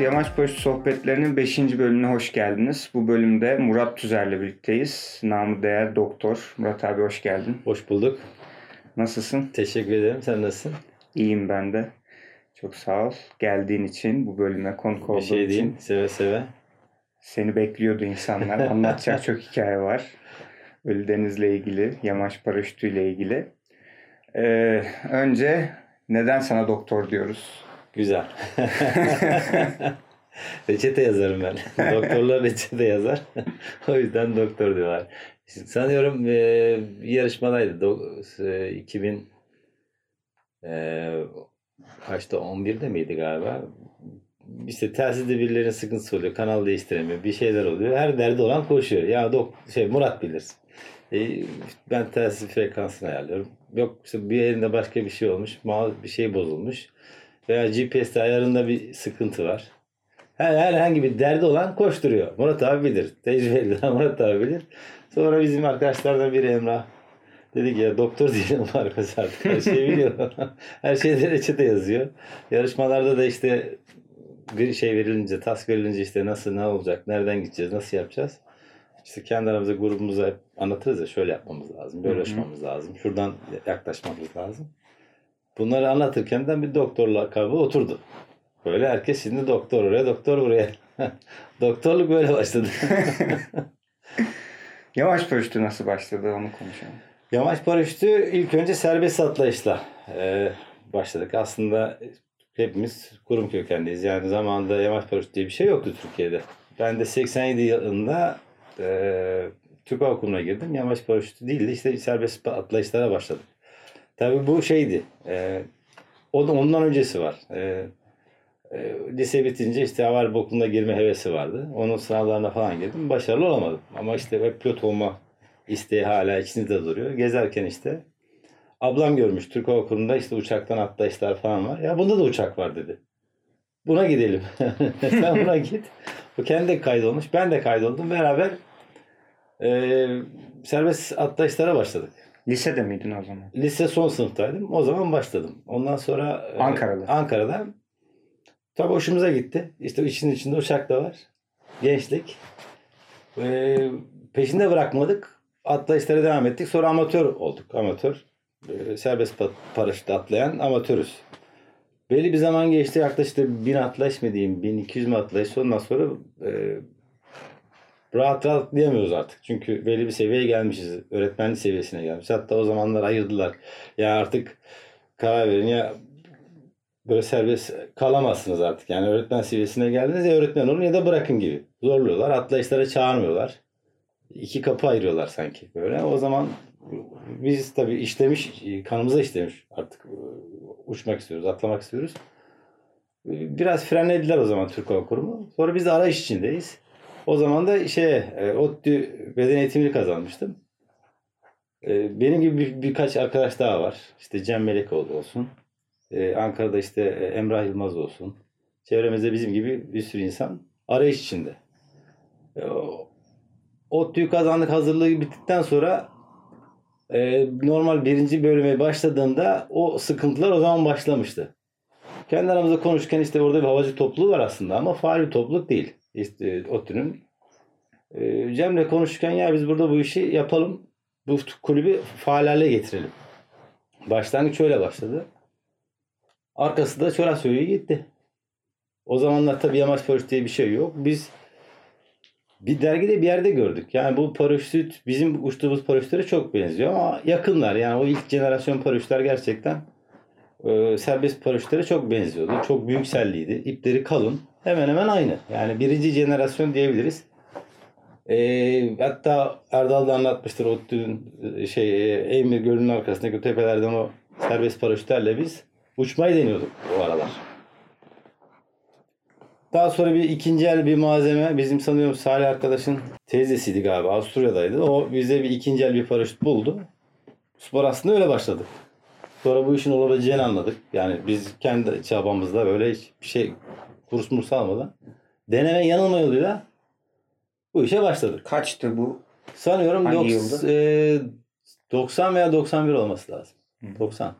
Yamaç Paraşütü Sohbetlerinin 5. bölümüne hoş geldiniz. Bu bölümde Murat Tüzer'le birlikteyiz. Namı değer doktor. Murat abi hoş geldin. Hoş bulduk. Nasılsın? Teşekkür ederim. Sen nasılsın? İyiyim ben de. Çok sağ ol. Geldiğin için, bu bölüme konuk olduğun şey için. diyeyim. Seve seve. Seni bekliyordu insanlar. Anlatacak çok hikaye var. Ölüdeniz'le ilgili, yamaç paraşütüyle ilgili. Ee, önce neden sana doktor diyoruz? Güzel. reçete yazarım ben. Doktorlar reçete yazar. o yüzden doktor diyorlar. Sanıyorum e, bir yarışmadaydı. Do- e, 2000 e, kaçta 11'de miydi galiba? İşte telsizde birilerinin sıkıntısı oluyor. Kanal değiştiremiyor. Bir şeyler oluyor. Her derdi olan koşuyor. Ya dok şey Murat bilirsin. E, ben telsiz frekansını ayarlıyorum. Yok işte bir elinde başka bir şey olmuş. Bir şey bozulmuş. Veya GPS'te ayarında bir sıkıntı var. Her, herhangi bir derdi olan koşturuyor. Murat abi bilir. Tecrübeli Murat abi bilir. Sonra bizim arkadaşlardan biri Emrah. Dedi ki ya doktor diyelim arkadaş artık her şeyi biliyor. her şeyde reçete yazıyor. Yarışmalarda da işte bir şey verilince, task verilince işte nasıl ne olacak, nereden gideceğiz, nasıl yapacağız. İşte kendi aramızda grubumuza anlatırız ya şöyle yapmamız lazım, böyle uğraşmamız lazım, şuradan yaklaşmamız lazım. Bunları anlatırken de bir doktor lakabı oturdu. Böyle herkes şimdi doktor oraya, doktor buraya. Doktorluk böyle başladı. Yamaç paraşütü nasıl başladı onu konuşalım. Yamaç paraşütü ilk önce serbest atlayışla e, başladık. Aslında hepimiz kurum kökenliyiz. Yani zamanında yamaç paraşütü diye bir şey yoktu Türkiye'de. Ben de 87 yılında e, Türk Hava Kurumu'na girdim. Yamaç paraşütü değildi. İşte serbest atlayışlara başladık. Tabii bu şeydi. E, o da ondan öncesi var. E, e, lise bitince işte harbi okuluna girme hevesi vardı. Onun sınavlarına falan girdim. Başarılı olamadım. Ama işte hep pilot olma isteği hala içinizde duruyor. Gezerken işte ablam görmüş Türk Hava Kurumu'nda işte uçaktan atlayışlar falan var. Ya bunda da uçak var dedi. Buna gidelim. Sen buna git. O kendi kaydolmuş. Ben de kaydoldum. Beraber e, serbest atlayışlara başladık. Lisede miydin o zaman? Lise son sınıftaydım. O zaman başladım. Ondan sonra e, Ankara'da. Ankara'da. Tabii hoşumuza gitti. İşte işin içinde uçak da var. Gençlik. E, peşinde bırakmadık. Atlayışlara devam ettik. Sonra amatör olduk. Amatör. E, serbest pa- paraşütle atlayan amatörüz. Belli bir zaman geçti. Yaklaşık 1000 atlayış mı diyeyim, 1200 mi atlayış. Ondan sonra e, rahat rahat atlayamıyoruz artık. Çünkü belli bir seviyeye gelmişiz. Öğretmenlik seviyesine gelmiş. Hatta o zamanlar ayırdılar. Ya artık karar verin ya böyle serbest kalamazsınız artık. Yani öğretmen seviyesine geldiniz ya öğretmen olun ya da bırakın gibi. Zorluyorlar. Atlayışlara çağırmıyorlar. İki kapı ayırıyorlar sanki böyle. O zaman biz tabii işlemiş, kanımıza işlemiş artık uçmak istiyoruz, atlamak istiyoruz. Biraz frenlediler o zaman Türk Hava Kurumu. Sonra biz de arayış içindeyiz. O zaman da şey, ODTÜ beden eğitimini kazanmıştım. E, Benim gibi bir, birkaç arkadaş daha var. İşte Cem Melekoğlu olsun. E, Ankara'da işte e, Emrah Yılmaz olsun. Çevremizde bizim gibi bir sürü insan arayış içinde. E, ODTÜ'yü kazandık hazırlığı bittikten sonra e, normal birinci bölüme başladığımda o sıkıntılar o zaman başlamıştı. Kendi aramızda konuşurken işte orada bir havacı topluluğu var aslında ama faal bir topluluk değil. İşte ODTÜ'nün. E, Cem'le konuşurken ya biz burada bu işi yapalım. Bu kulübü faal hale getirelim. Başlangıç öyle başladı. Arkası da çora söylüyor gitti. O zamanlar tabii yamaç paraşütü diye bir şey yok. Biz bir dergide bir yerde gördük. Yani bu paraşüt bizim uçtuğumuz paraşütlere çok benziyor ama yakınlar. Yani o ilk jenerasyon paraşütler gerçekten e, serbest paraşütlere çok benziyordu. Çok büyük selliydi. İpleri kalın. Hemen hemen aynı. Yani birinci jenerasyon diyebiliriz. E, hatta Erdal da anlatmıştır o dün e, şey e, Eymir Gölü'nün arkasındaki tepelerden o serbest paraşütlerle biz uçmayı deniyorduk o aralar. Daha sonra bir ikinci el bir malzeme bizim sanıyorum Salih arkadaşın teyzesiydi galiba Avusturya'daydı. O bize bir ikinci el bir paraşüt buldu. Spor aslında öyle başladık. Sonra bu işin olabileceğini anladık. Yani biz kendi çabamızda böyle hiçbir şey kurs murs almadan deneme yanılma yoluyla bu işe başladık. Kaçtı bu? Sanıyorum Hangi doks- yılda? e, 90 veya 91 olması lazım. Hı. 90.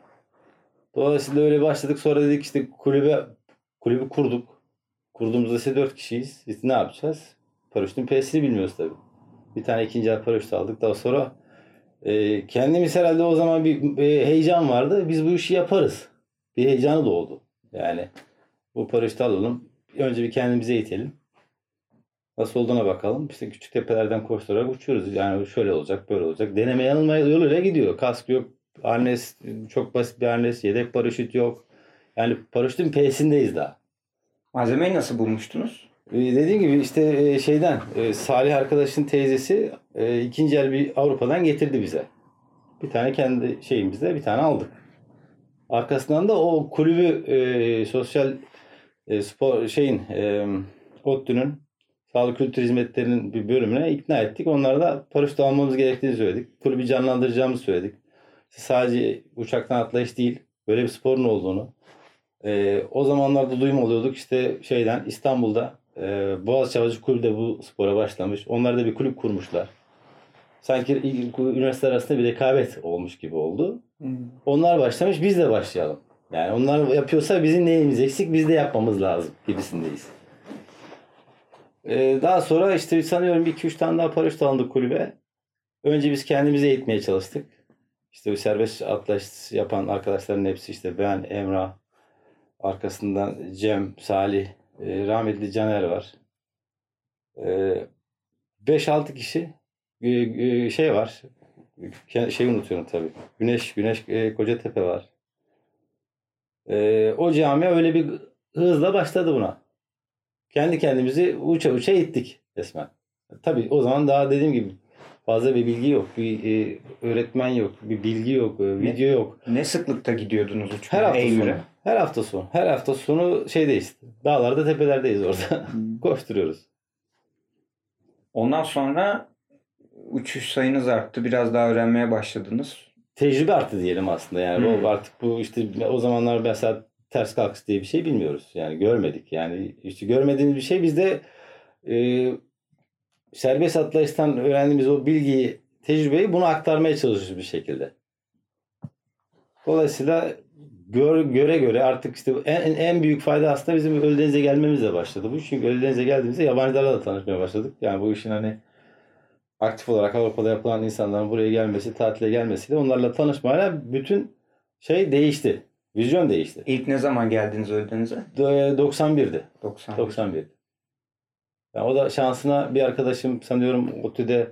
Dolayısıyla öyle başladık. Sonra dedik işte kulübe kulübü kurduk. Kurduğumuzda ise 4 kişiyiz. İşte ne yapacağız? Paraşütün P'sini bilmiyoruz tabii. Bir tane ikinci el paraşüt aldık. Daha sonra e, kendimiz herhalde o zaman bir e, heyecan vardı. Biz bu işi yaparız. Bir heyecanı doğdu. Yani bu paraşütü alalım. Önce bir kendimize eğitelim. Nasıl olduğuna bakalım. İşte küçük tepelerden koşturarak uçuyoruz. Yani şöyle olacak, böyle olacak. Deneme yanılma yoluyla gidiyor. Kask yok, arnes, çok basit bir arnes, yedek paraşüt yok. Yani paraşütün P'sindeyiz daha. Malzemeyi nasıl bulmuştunuz? Ee, dediğim gibi işte e, şeyden e, Salih arkadaşın teyzesi e, ikinci el bir Avrupa'dan getirdi bize. Bir tane kendi şeyimizde bir tane aldık. Arkasından da o kulübü sosyal spor şeyin e, ODTÜ'nün sağlık kültür hizmetlerinin bir bölümüne ikna ettik. Onlara da paraşüt almamız gerektiğini söyledik. Kulübü canlandıracağımızı söyledik. Sadece uçaktan atlayış değil, böyle bir sporun olduğunu. O zamanlarda duyum oluyorduk işte şeyden İstanbul'da e, Boğaziçi Havacı Kulübü de bu spora başlamış. Onlar da bir kulüp kurmuşlar. Sanki üniversiteler arasında bir rekabet olmuş gibi oldu. Onlar başlamış biz de başlayalım. Yani onlar yapıyorsa bizim neyimiz eksik biz de yapmamız lazım gibisindeyiz. Ee, daha sonra işte sanıyorum 2-3 tane daha paraşüt alındık kulübe. Önce biz kendimize eğitmeye çalıştık. İşte bu serbest atlayış yapan arkadaşların hepsi işte ben, Emrah, arkasından Cem, Salih, e, rahmetli Caner var. E, 5-6 kişi e, e, şey var. Şey unutuyorum tabii. Güneş, Güneş e, Kocatepe var. E, o cami öyle bir hızla başladı buna. Kendi kendimizi uça uça ittik resmen. Tabii o zaman daha dediğim gibi fazla bir bilgi yok. Bir e, öğretmen yok. Bir bilgi yok. e, video yok. Ne sıklıkta gidiyordunuz uçmaya? Her hafta sonu. Her hafta sonu. Her hafta sonu şeydeyiz. Dağlarda tepelerdeyiz orada. Koşturuyoruz. Ondan sonra uçuş sayınız arttı. Biraz daha öğrenmeye başladınız. Tecrübe arttı diyelim aslında. Yani Hmm. bu artık bu işte o zamanlar mesela ters kalkış diye bir şey bilmiyoruz. Yani görmedik. Yani işte görmediğimiz bir şey bizde e, serbest atlayıştan öğrendiğimiz o bilgiyi, tecrübeyi bunu aktarmaya çalışıyoruz bir şekilde. Dolayısıyla gör, göre göre artık işte en, en büyük fayda aslında bizim Ölüdeniz'e gelmemizle başladı bu. Çünkü Ölüdeniz'e geldiğimizde yabancılarla da tanışmaya başladık. Yani bu işin hani aktif olarak Avrupa'da yapılan insanların buraya gelmesi, tatile gelmesiyle onlarla tanışmayla bütün şey değişti. Vizyon değişti. İlk ne zaman geldiniz Ölüdeniz'e? Do- 91'di. 90. 91. Yani o da şansına bir arkadaşım sanıyorum ODTÜ'de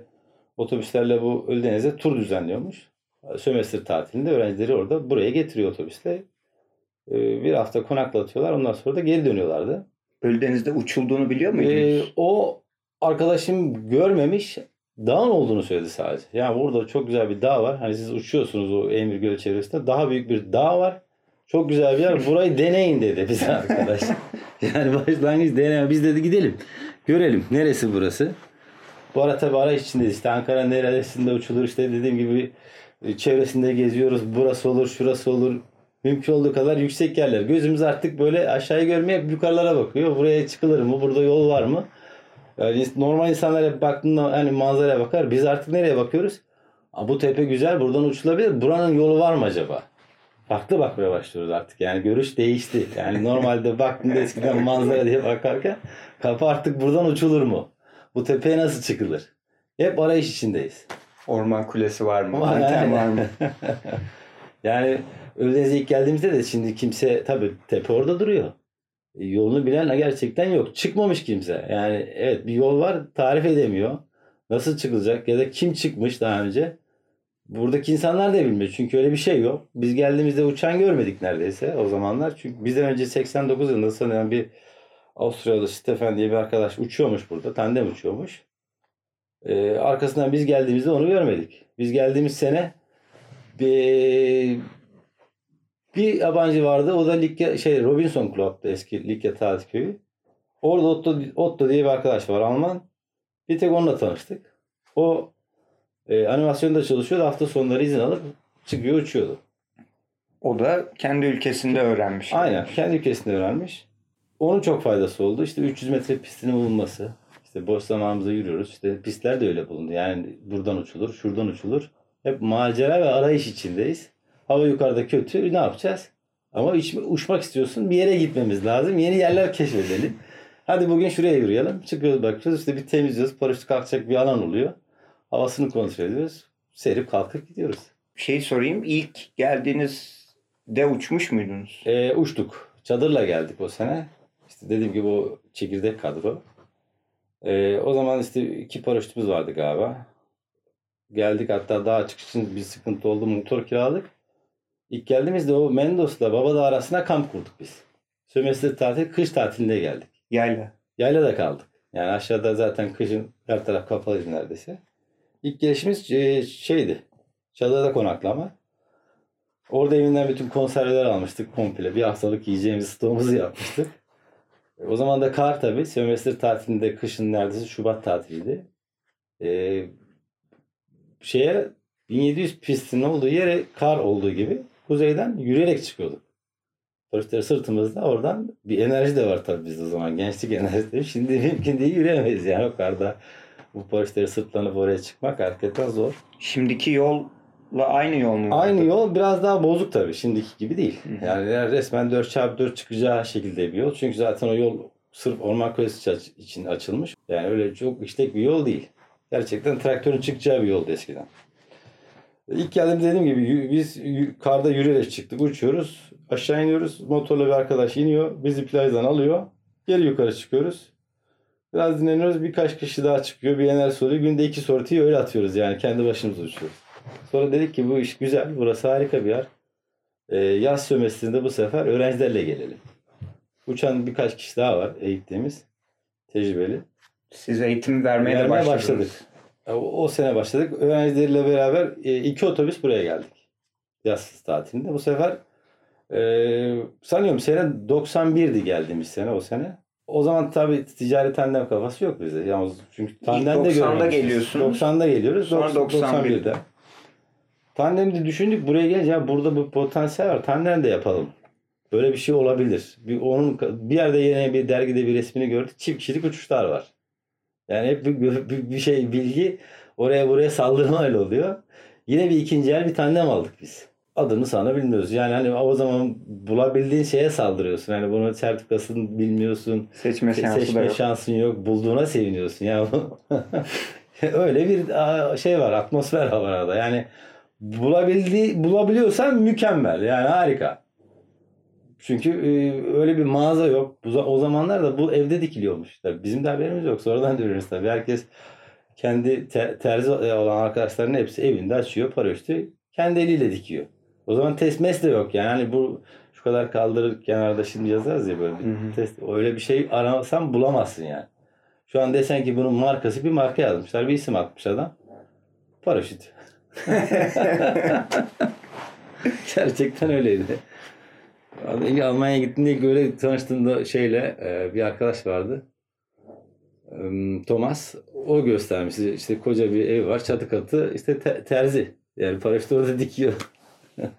otobüslerle bu Ölüdeniz'e tur düzenliyormuş. Sömestr tatilinde öğrencileri orada buraya getiriyor otobüsle. Ee, Bir hafta konaklatıyorlar. Ondan sonra da geri dönüyorlardı. Ölüdeniz'de uçulduğunu biliyor Ee, muydunuz? o arkadaşım görmemiş dağın olduğunu söyledi sadece. Yani burada çok güzel bir dağ var. Hani siz uçuyorsunuz o Emir Gölü çevresinde. Daha büyük bir dağ var. Çok güzel bir yer. Burayı deneyin dedi bize arkadaş. yani başlangıç deneme. Biz dedi gidelim. Görelim. Neresi burası? Bu arada tabii arayış içindeyiz. İşte Ankara neresinde uçulur işte dediğim gibi e, çevresinde geziyoruz. Burası olur, şurası olur. Mümkün olduğu kadar yüksek yerler. Gözümüz artık böyle aşağıya görmeye hep yukarılara bakıyor. Buraya çıkılır mı? Burada yol var mı? Yani normal insanlar hep baktığında hani manzaraya bakar. Biz artık nereye bakıyoruz? Aa, bu tepe güzel buradan uçulabilir. Buranın yolu var mı acaba? Farklı bakmaya başlıyoruz artık. Yani görüş değişti. Yani normalde baktığında eskiden manzara diye bakarken kapı artık buradan uçulur mu? Bu tepeye nasıl çıkılır? Hep arayış içindeyiz. Orman kulesi var mı? Var, Anten var mı? Yani Ölüdeniz'e ilk geldiğimizde de şimdi kimse tabii tepe orada duruyor. E, Yolunu bilen gerçekten yok. Çıkmamış kimse. Yani evet bir yol var tarif edemiyor. Nasıl çıkılacak ya da kim çıkmış daha önce. Buradaki insanlar da bilmiyor. Çünkü öyle bir şey yok. Biz geldiğimizde uçan görmedik neredeyse o zamanlar. Çünkü bizden önce 89 yılında sanıyorum bir Avusturyalı Stefan diye bir arkadaş uçuyormuş burada. Tandem uçuyormuş. Ee, arkasından biz geldiğimizde onu görmedik. Biz geldiğimiz sene bir, bir yabancı vardı. O da Likya, şey Robinson Club'da eski Likya Tatil Köyü. Orada Otto, Otto diye bir arkadaş var Alman. Bir tek onunla tanıştık. O e, animasyonda çalışıyordu. Hafta sonları izin alıp çıkıyor uçuyordu. O da kendi ülkesinde öğrenmiş. Aynen. Kendi ülkesinde öğrenmiş. Onun çok faydası oldu. İşte 300 metre pistinin bulunması. İşte boş zamanımızda yürüyoruz. İşte pistler de öyle bulundu. Yani buradan uçulur, şuradan uçulur. Hep macera ve arayış içindeyiz. Hava yukarıda kötü. Ne yapacağız? Ama uç- uçmak istiyorsun. Bir yere gitmemiz lazım. Yeni yerler keşfedelim. Hadi bugün şuraya yürüyelim. Çıkıyoruz bakıyoruz işte bir temizliyoruz. Paraşüt kalkacak bir alan oluyor. Havasını kontrol ediyoruz. Serip kalkıp gidiyoruz. Şey sorayım. ilk geldiğinizde uçmuş muydunuz? Ee, uçtuk. Çadırla geldik o sene. İşte dediğim gibi o çekirdek kadro. Ee, o zaman işte iki paraşütümüz vardı galiba. Geldik hatta daha çıkış için bir sıkıntı oldu. Motor kiraladık. İlk geldiğimizde o Mendos'la Babadağ arasında kamp kurduk biz. Sömestr tatil, kış tatilinde geldik. Yayla. Yaylada kaldık. Yani aşağıda zaten kışın her taraf kapalıydı neredeyse. İlk gelişimiz e, şeydi. Çadırda konaklama. Orada evinden bütün konserveler almıştık komple. Bir haftalık yiyeceğimiz stoğumuzu yapmıştık. O zaman da kar tabii. Sömestr tatilinde kışın neredeyse Şubat tatiliydi. Ee, şeye 1700 pistin olduğu yere kar olduğu gibi kuzeyden yürüyerek çıkıyorduk. Paraşütleri sırtımızda oradan bir enerji de var tabii bizde o zaman. Gençlik enerjisi. Şimdi mümkün değil yürüyemeyiz yani o karda. Bu paraşütleri sırtlanıp oraya çıkmak hakikaten zor. Şimdiki yolla aynı yol mu? Aynı yol biraz daha bozuk tabii. Şimdiki gibi değil. Yani resmen 4x4 çıkacağı şekilde bir yol. Çünkü zaten o yol sırf orman kölesi için açılmış. Yani öyle çok işlek bir yol değil. Gerçekten traktörün çıkacağı bir yoldu eskiden. İlk geldiğimde dediğim gibi biz karda yürüyerek çıktık. Uçuyoruz. Aşağı iniyoruz. Motorla bir arkadaş iniyor. Bizi plajdan alıyor. Geri yukarı çıkıyoruz. Biraz dinleniyoruz. Birkaç kişi daha çıkıyor. Bir enerji oluyor. Günde iki sortiyi öyle atıyoruz yani. Kendi başımıza uçuyoruz. Sonra dedik ki bu iş güzel. Burası harika bir yer. Ee, yaz sömestrinde bu sefer öğrencilerle gelelim. Uçan birkaç kişi daha var eğittiğimiz. Tecrübeli. Siz eğitim vermeye, de Vermeye başladınız. başladık. O, o sene başladık. Öğrencileriyle beraber e, iki otobüs buraya geldik. Yaz tatilinde. Bu sefer e, sanıyorum sene 91'di geldiğimiz sene o sene. O zaman tabii ticari tandem kafası yok bizde. Yalnız çünkü tandem de 90'da görmemişiz. geliyorsunuz. 90'da geliyoruz. Sonra 90 91'de. 91'de. Tandemde düşündük buraya gelince ya burada bu potansiyel var. Tandem de yapalım. Böyle bir şey olabilir. Bir onun bir yerde yine bir dergide bir resmini gördük. Çift kişilik uçuşlar var. Yani hep bir, bir, bir şey bilgi oraya buraya saldırmayla oluyor. Yine bir ikinci el bir tandem aldık biz. Adını sana bilmiyoruz. Yani hani o zaman bulabildiğin şeye saldırıyorsun. Yani bunun sertifikasını bilmiyorsun. Seçme şansı da Seçme yok. şansın yok. Bulduğuna seviniyorsun. Ya öyle bir şey var. Atmosfer var arada. Yani bulabildiği bulabiliyorsan mükemmel. Yani harika. Çünkü e, öyle bir mağaza yok. Bu, o zamanlar da bu evde dikiliyormuş. Tabii bizim de haberimiz yok. Sonradan görüyoruz tabii. Herkes kendi te- terzi olan arkadaşların hepsi evinde açıyor paraşütü. Kendi eliyle dikiyor. O zaman test mes de yok. Yani hani bu şu kadar kaldırır kenarda şimdi yazarız ya böyle bir Hı hı. test. Öyle bir şey arasan bulamazsın yani. Şu an desen ki bunun markası bir marka yazmışlar. Bir isim atmış adam. Paraşüt. Gerçekten öyleydi. İlk Almanya'ya gittiğimde ilk öyle tanıştığımda şeyle e, bir arkadaş vardı. E, Thomas. O göstermişti. İşte koca bir ev var. Çatı katı. işte te- terzi. Yani paraşütü orada dikiyor.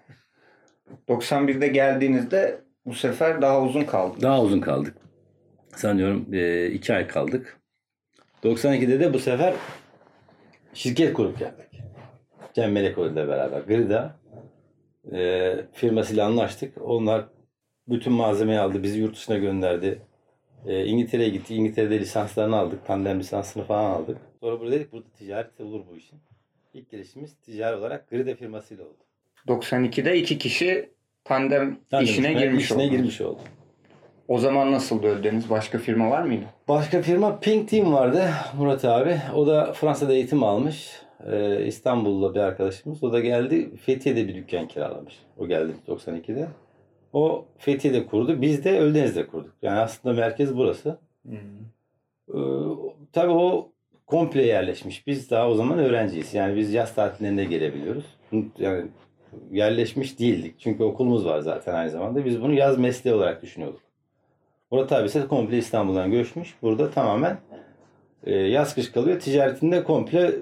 91'de geldiğinizde bu sefer daha uzun kaldı. Daha uzun kaldık. Sanıyorum e, iki ay kaldık. 92'de de bu sefer şirket kurup geldik. Cem Melekoğlu ile beraber. Grida e, firmasıyla anlaştık. Onlar bütün malzemeyi aldı. Bizi yurt dışına gönderdi. E, İngiltere'ye gitti. İngiltere'de lisanslarını aldık. Tandem lisansını falan aldık. Sonra burada dedik burada ticaret olur bu işin. İlk girişimiz ticari olarak Grida firmasıyla oldu. 92'de iki kişi tandem, Tandem işine girmiş işine oldu. girmiş oldu. O zaman nasıldı Ölüdeniz? Başka firma var mıydı? Başka firma Pink Team vardı Murat abi. O da Fransa'da eğitim almış. Ee, İstanbul'da bir arkadaşımız. O da geldi Fethiye'de bir dükkan kiralamış. O geldi 92'de. O Fethiye'de kurdu. Biz de Öldeniz'de kurduk. Yani aslında merkez burası. Ee, tabii o komple yerleşmiş. Biz daha o zaman öğrenciyiz. Yani biz yaz tatillerinde gelebiliyoruz. Yani yerleşmiş değildik. Çünkü okulumuz var zaten aynı zamanda. Biz bunu yaz mesleği olarak düşünüyorduk. Murat abi ise komple İstanbul'dan göçmüş. Burada tamamen e, yaz kış kalıyor. Ticaretinde komple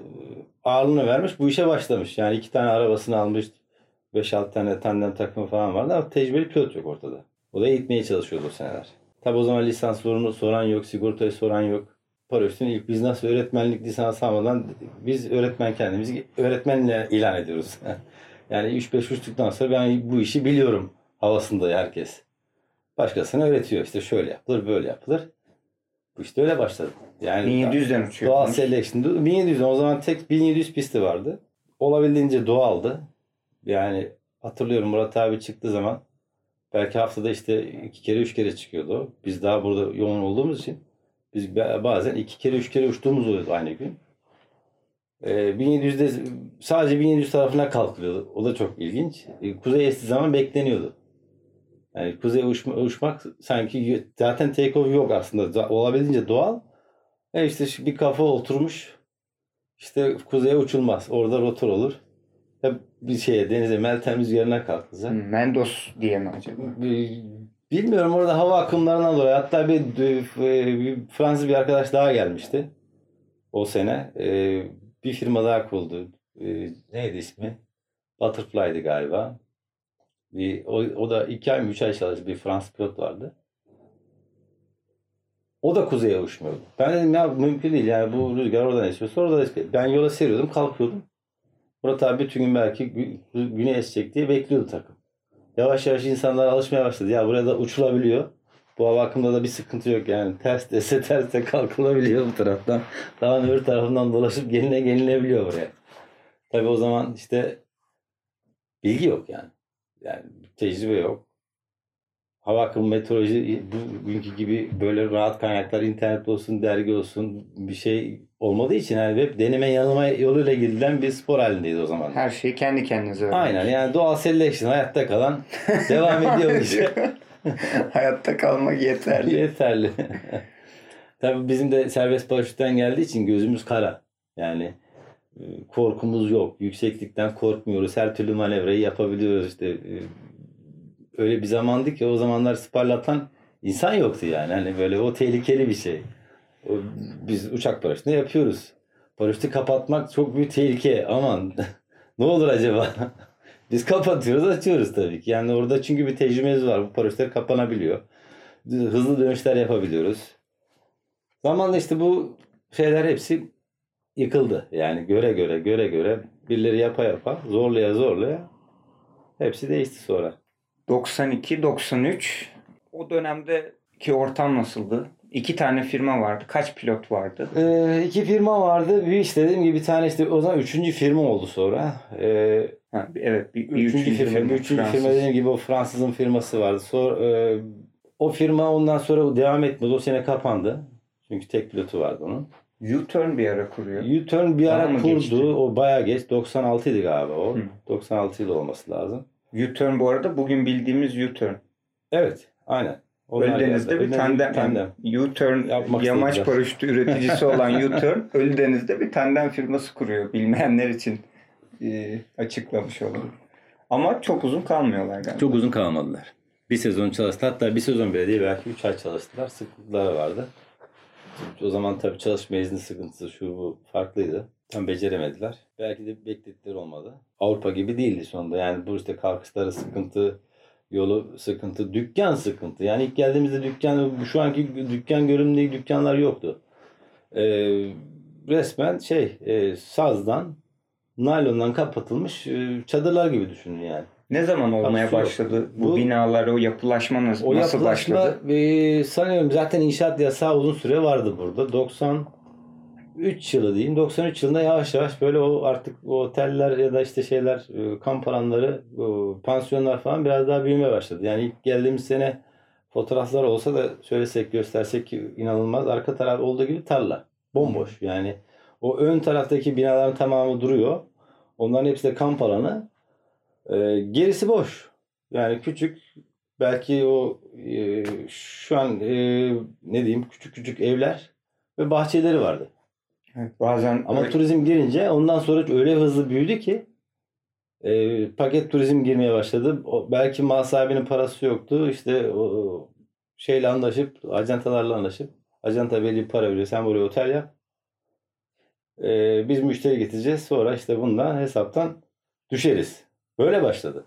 ağırlığını vermiş. Bu işe başlamış. Yani iki tane arabasını almış. 5-6 tane tandem takımı falan vardı ama tecrübeli pilot yok ortada. O da eğitmeye çalışıyordu o seneler. Tabi o zaman lisans sorunu soran yok, sigortayı soran yok. Paraşütün ilk biz nasıl öğretmenlik lisansı almadan biz öğretmen kendimizi öğretmenle ilan ediyoruz. yani 3-5 uçtuktan sonra ben bu işi biliyorum havasında herkes. Başkasına öğretiyor. İşte şöyle yapılır, böyle yapılır. İşte öyle başladı. Yani 1700'den uçuyor. Doğal selection. 1700 o zaman tek 1700 pisti vardı. Olabildiğince doğaldı. Yani hatırlıyorum Murat abi çıktığı zaman belki haftada işte iki kere üç kere çıkıyordu. Biz daha burada yoğun olduğumuz için biz bazen iki kere üç kere uçtuğumuz oluyordu aynı gün. Ee, 1700'de sadece 1700 tarafına kalkılıyordu. O da çok ilginç. Ee, Kuzey estiği zaman bekleniyordu. Yani kuzeye uçma, uçmak sanki zaten take off yok aslında. Olabildiğince doğal. E işte bir kafa oturmuş. İşte kuzeye uçulmaz. Orada rotor olur. Hep bir şeye denize Meltem rüzgarına kalktı. Hı, Mendos diye mi acaba? Bilmiyorum orada hava akımlarından dolayı. Hatta bir, bir Fransız bir arkadaş daha gelmişti. O sene. Ee, bir firma daha kuruldu. Ee, neydi ismi? Butterfly'dı galiba. Bir, o, o da iki ay mı üç ay çalıştı. Bir Fransız pilot vardı. O da kuzeye uçmuyordu. Ben dedim ya mümkün değil yani bu rüzgar oradan esiyorsa oradan esiyor. Ben yola seriyordum kalkıyordum. Murat abi bütün gün belki gü- güney esecek diye bekliyordu takım. Yavaş yavaş insanlar alışmaya başladı. Ya buraya da uçulabiliyor. Bu hava akımda da bir sıkıntı yok yani. Ters dese ters de kalkılabiliyor bu taraftan. Dağın öbür tarafından dolaşıp geline gelinebiliyor buraya. Tabi o zaman işte bilgi yok yani. Yani tecrübe yok. Hava akımı meteoroloji bugünkü gibi böyle rahat kaynaklar internet olsun, dergi olsun bir şey olmadığı için yani hep deneme yanılma yoluyla gidilen bir spor halindeydi o zaman. Her şeyi kendi kendinize öğrenin. Aynen yani doğal selection hayatta kalan devam ediyor işe. Hayatta kalmak yeterli. Yeterli. Tabii bizim de serbest paraşütten geldiği için gözümüz kara. Yani korkumuz yok. Yükseklikten korkmuyoruz. Her türlü manevrayı yapabiliyoruz. İşte e, öyle bir zamandı ki o zamanlar sparlatan insan yoktu yani. Hani böyle o tehlikeli bir şey. Biz uçak paraşütünü yapıyoruz. Paraşütü kapatmak çok büyük tehlike. Aman ne olur acaba? Biz kapatıyoruz açıyoruz tabii ki. Yani orada çünkü bir tecrübemiz var. Bu paraşütler kapanabiliyor. Hızlı dönüşler yapabiliyoruz. Zamanla işte bu şeyler hepsi yıkıldı. Yani göre göre göre göre birileri yapa yapa zorlaya zorlaya hepsi değişti sonra. 92-93 o dönemdeki ortam nasıldı? İki tane firma vardı. Kaç pilot vardı? Ee, iki firma vardı. Bir işte dediğim gibi bir tane işte o zaman üçüncü firma oldu sonra. Ee, Ha, evet bir, bir üçüncü, firma. bir üçüncü Fransız. firma dediğim gibi o Fransızın firması vardı. Sonra e, o firma ondan sonra devam etmedi. O sene kapandı. Çünkü tek pilotu vardı onun. U-turn bir ara kuruyor. U-turn bir ara kurdu. geçti? O bayağı geç. 96 idi galiba o. Hı. 96 yılı olması lazım. U-turn bu arada bugün bildiğimiz U-turn. Evet. Aynen. Onlar Ölüdeniz'de bir tandem, tandem. U-turn Yapmak yamaç istediler. paraşütü üreticisi olan U-turn Ölüdeniz'de bir tandem firması kuruyor. Bilmeyenler için e, açıklamış olalım. Ama çok uzun kalmıyorlar galiba. Çok uzun kalmadılar. Bir sezon çalıştılar. Hatta bir sezon bile değil belki 3 ay çalıştılar. Sıkıntıları vardı. O zaman tabii çalışma izni sıkıntısı şu bu farklıydı. Tam beceremediler. Belki de bekledikleri olmadı. Avrupa gibi değildi sonunda. Yani bu işte kalkışları sıkıntı, yolu sıkıntı, dükkan sıkıntı. Yani ilk geldiğimizde dükkan, şu anki dükkan görünümlü dükkanlar yoktu. Ee, resmen şey, e, sazdan, naylondan kapatılmış e, çadırlar gibi düşünün yani. Ne zaman olmaya yok. başladı bu, Bu- binalar, o yapılaşma nasıl, O nasıl yapılaşma başladı? e, sanıyorum zaten inşaat yasağı uzun süre vardı burada. 93 yılı diyeyim. 93 yılında yavaş yavaş böyle o artık o oteller ya da işte şeyler e, kamp alanları, pansiyonlar falan biraz daha büyümeye başladı. Yani ilk geldiğimiz sene fotoğraflar olsa da söylesek göstersek ki inanılmaz. Arka taraf olduğu gibi tarla. Bomboş yani. O ön taraftaki binaların tamamı duruyor. Onların hepsi de kamp alanı. E, gerisi boş. Yani küçük belki o e, şu an e, ne diyeyim küçük küçük evler ve bahçeleri vardı. Evet, bazen Ama turizm girince ondan sonra öyle hızlı büyüdü ki e, paket turizm girmeye başladı. O, belki mal sahibinin parası yoktu. İşte o, o şeyle anlaşıp, ajantalarla anlaşıp ajanta belli bir para veriyor. Sen buraya otel yap. E, biz müşteri getireceğiz. Sonra işte bundan hesaptan düşeriz. Böyle başladı.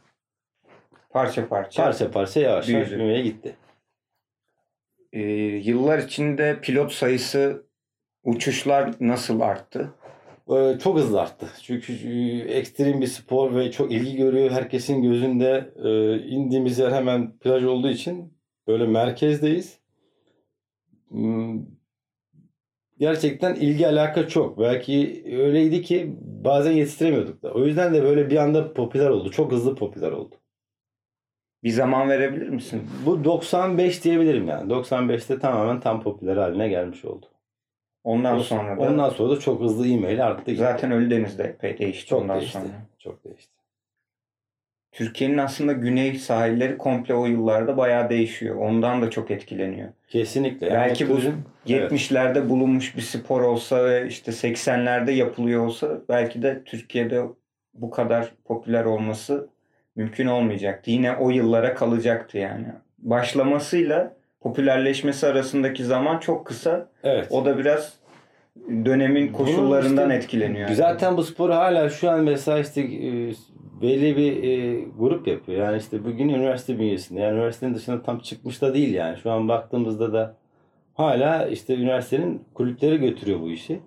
parça parça. Parça parça yavaş yavaş Büyüdü. büyümeye gitti. Ee, yıllar içinde pilot sayısı, uçuşlar nasıl arttı? Ee, çok hızlı arttı. Çünkü e, ekstrem bir spor ve çok ilgi görüyor. Herkesin gözünde e, indiğimiz yer hemen plaj olduğu için böyle merkezdeyiz. Gerçekten ilgi alaka çok. Belki öyleydi ki bazen yetiştiremiyorduk da. O yüzden de böyle bir anda popüler oldu. Çok hızlı popüler oldu. Bir zaman verebilir misin? Bu 95 diyebilirim yani. 95'te tamamen tam popüler haline gelmiş oldu. Ondan sonra da Ondan sonra da çok hızlı e-mail arttı. zaten Ölüdeniz'de epey değişti çok ondan değişti. sonra. Çok değişti. Türkiye'nin aslında güney sahilleri komple o yıllarda bayağı değişiyor. Ondan da çok etkileniyor. Kesinlikle. Yani Belki bu turizm- Evet. 70'lerde bulunmuş bir spor olsa ve işte 80'lerde yapılıyor olsa belki de Türkiye'de bu kadar popüler olması mümkün olmayacaktı. Yine o yıllara kalacaktı yani. Başlamasıyla popülerleşmesi arasındaki zaman çok kısa. Evet. O da biraz dönemin Bunun koşullarından işte- etkileniyor. yani. Zaten bu sporu hala şu an mesela işte e, belli bir e, grup yapıyor. Yani işte bugün üniversite bünyesinde. Yani üniversitenin dışına tam çıkmış da değil yani. Şu an baktığımızda da hala işte üniversitenin kulüpleri götürüyor bu işi.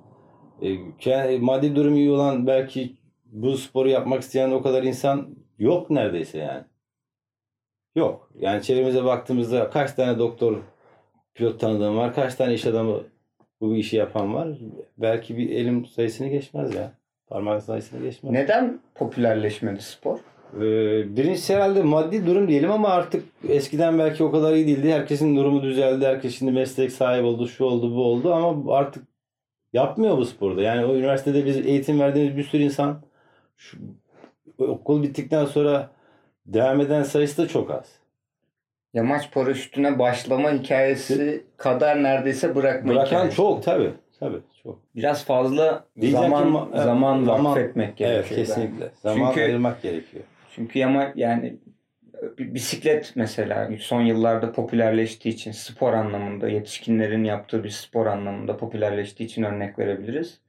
E, maddi durum iyi olan belki bu sporu yapmak isteyen o kadar insan yok neredeyse yani. Yok. Yani çevremize baktığımızda kaç tane doktor pilot tanıdığım var, kaç tane iş adamı bu işi yapan var. Belki bir elim sayısını geçmez ya. Parmak sayısını geçmez. Neden popülerleşmedi spor? Ee, birincisi herhalde maddi durum diyelim ama artık eskiden belki o kadar iyi değildi. Herkesin durumu düzeldi. Herkes şimdi meslek sahibi oldu, şu oldu, bu oldu ama artık yapmıyor bu sporda. Yani o üniversitede biz eğitim verdiğimiz bir sürü insan şu, okul bittikten sonra devam eden sayısı da çok az. Yamaç paraşütüne başlama hikayesi kadar neredeyse bırakma Bırakan hikayesi. çok tabii. Tabii çok. Biraz fazla Diyeceğim ki zaman ma- zaman zaman- vakfetmek gerekiyor. Evet kesinlikle. Zaman Çünkü- ayırmak gerekiyor. Çünkü yama yani bir bisiklet mesela son yıllarda popülerleştiği için spor anlamında yetişkinlerin yaptığı bir spor anlamında popülerleştiği için örnek verebiliriz.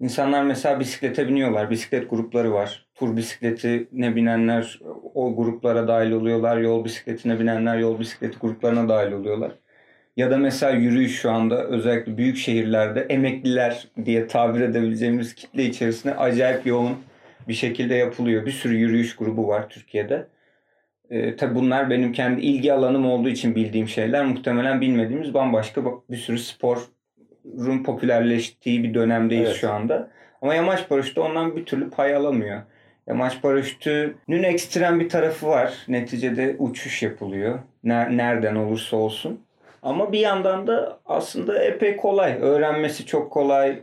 İnsanlar mesela bisiklete biniyorlar. Bisiklet grupları var. Tur bisikletine binenler o gruplara dahil oluyorlar. Yol bisikletine binenler yol bisikleti gruplarına dahil oluyorlar. Ya da mesela yürüyüş şu anda özellikle büyük şehirlerde emekliler diye tabir edebileceğimiz kitle içerisinde acayip yoğun bir şekilde yapılıyor. Bir sürü yürüyüş grubu var Türkiye'de. Ee, tabii bunlar benim kendi ilgi alanım olduğu için bildiğim şeyler. Muhtemelen bilmediğimiz bambaşka bir sürü sporun popülerleştiği bir dönemdeyiz Evet. şu anda. Ama yamaç paraşütü ondan bir türlü pay alamıyor. Yamaç paraşütünün ekstrem bir tarafı var. Neticede uçuş yapılıyor. Ner- Nereden olursa olsun. Ama bir yandan da aslında epey kolay. Öğrenmesi çok kolay.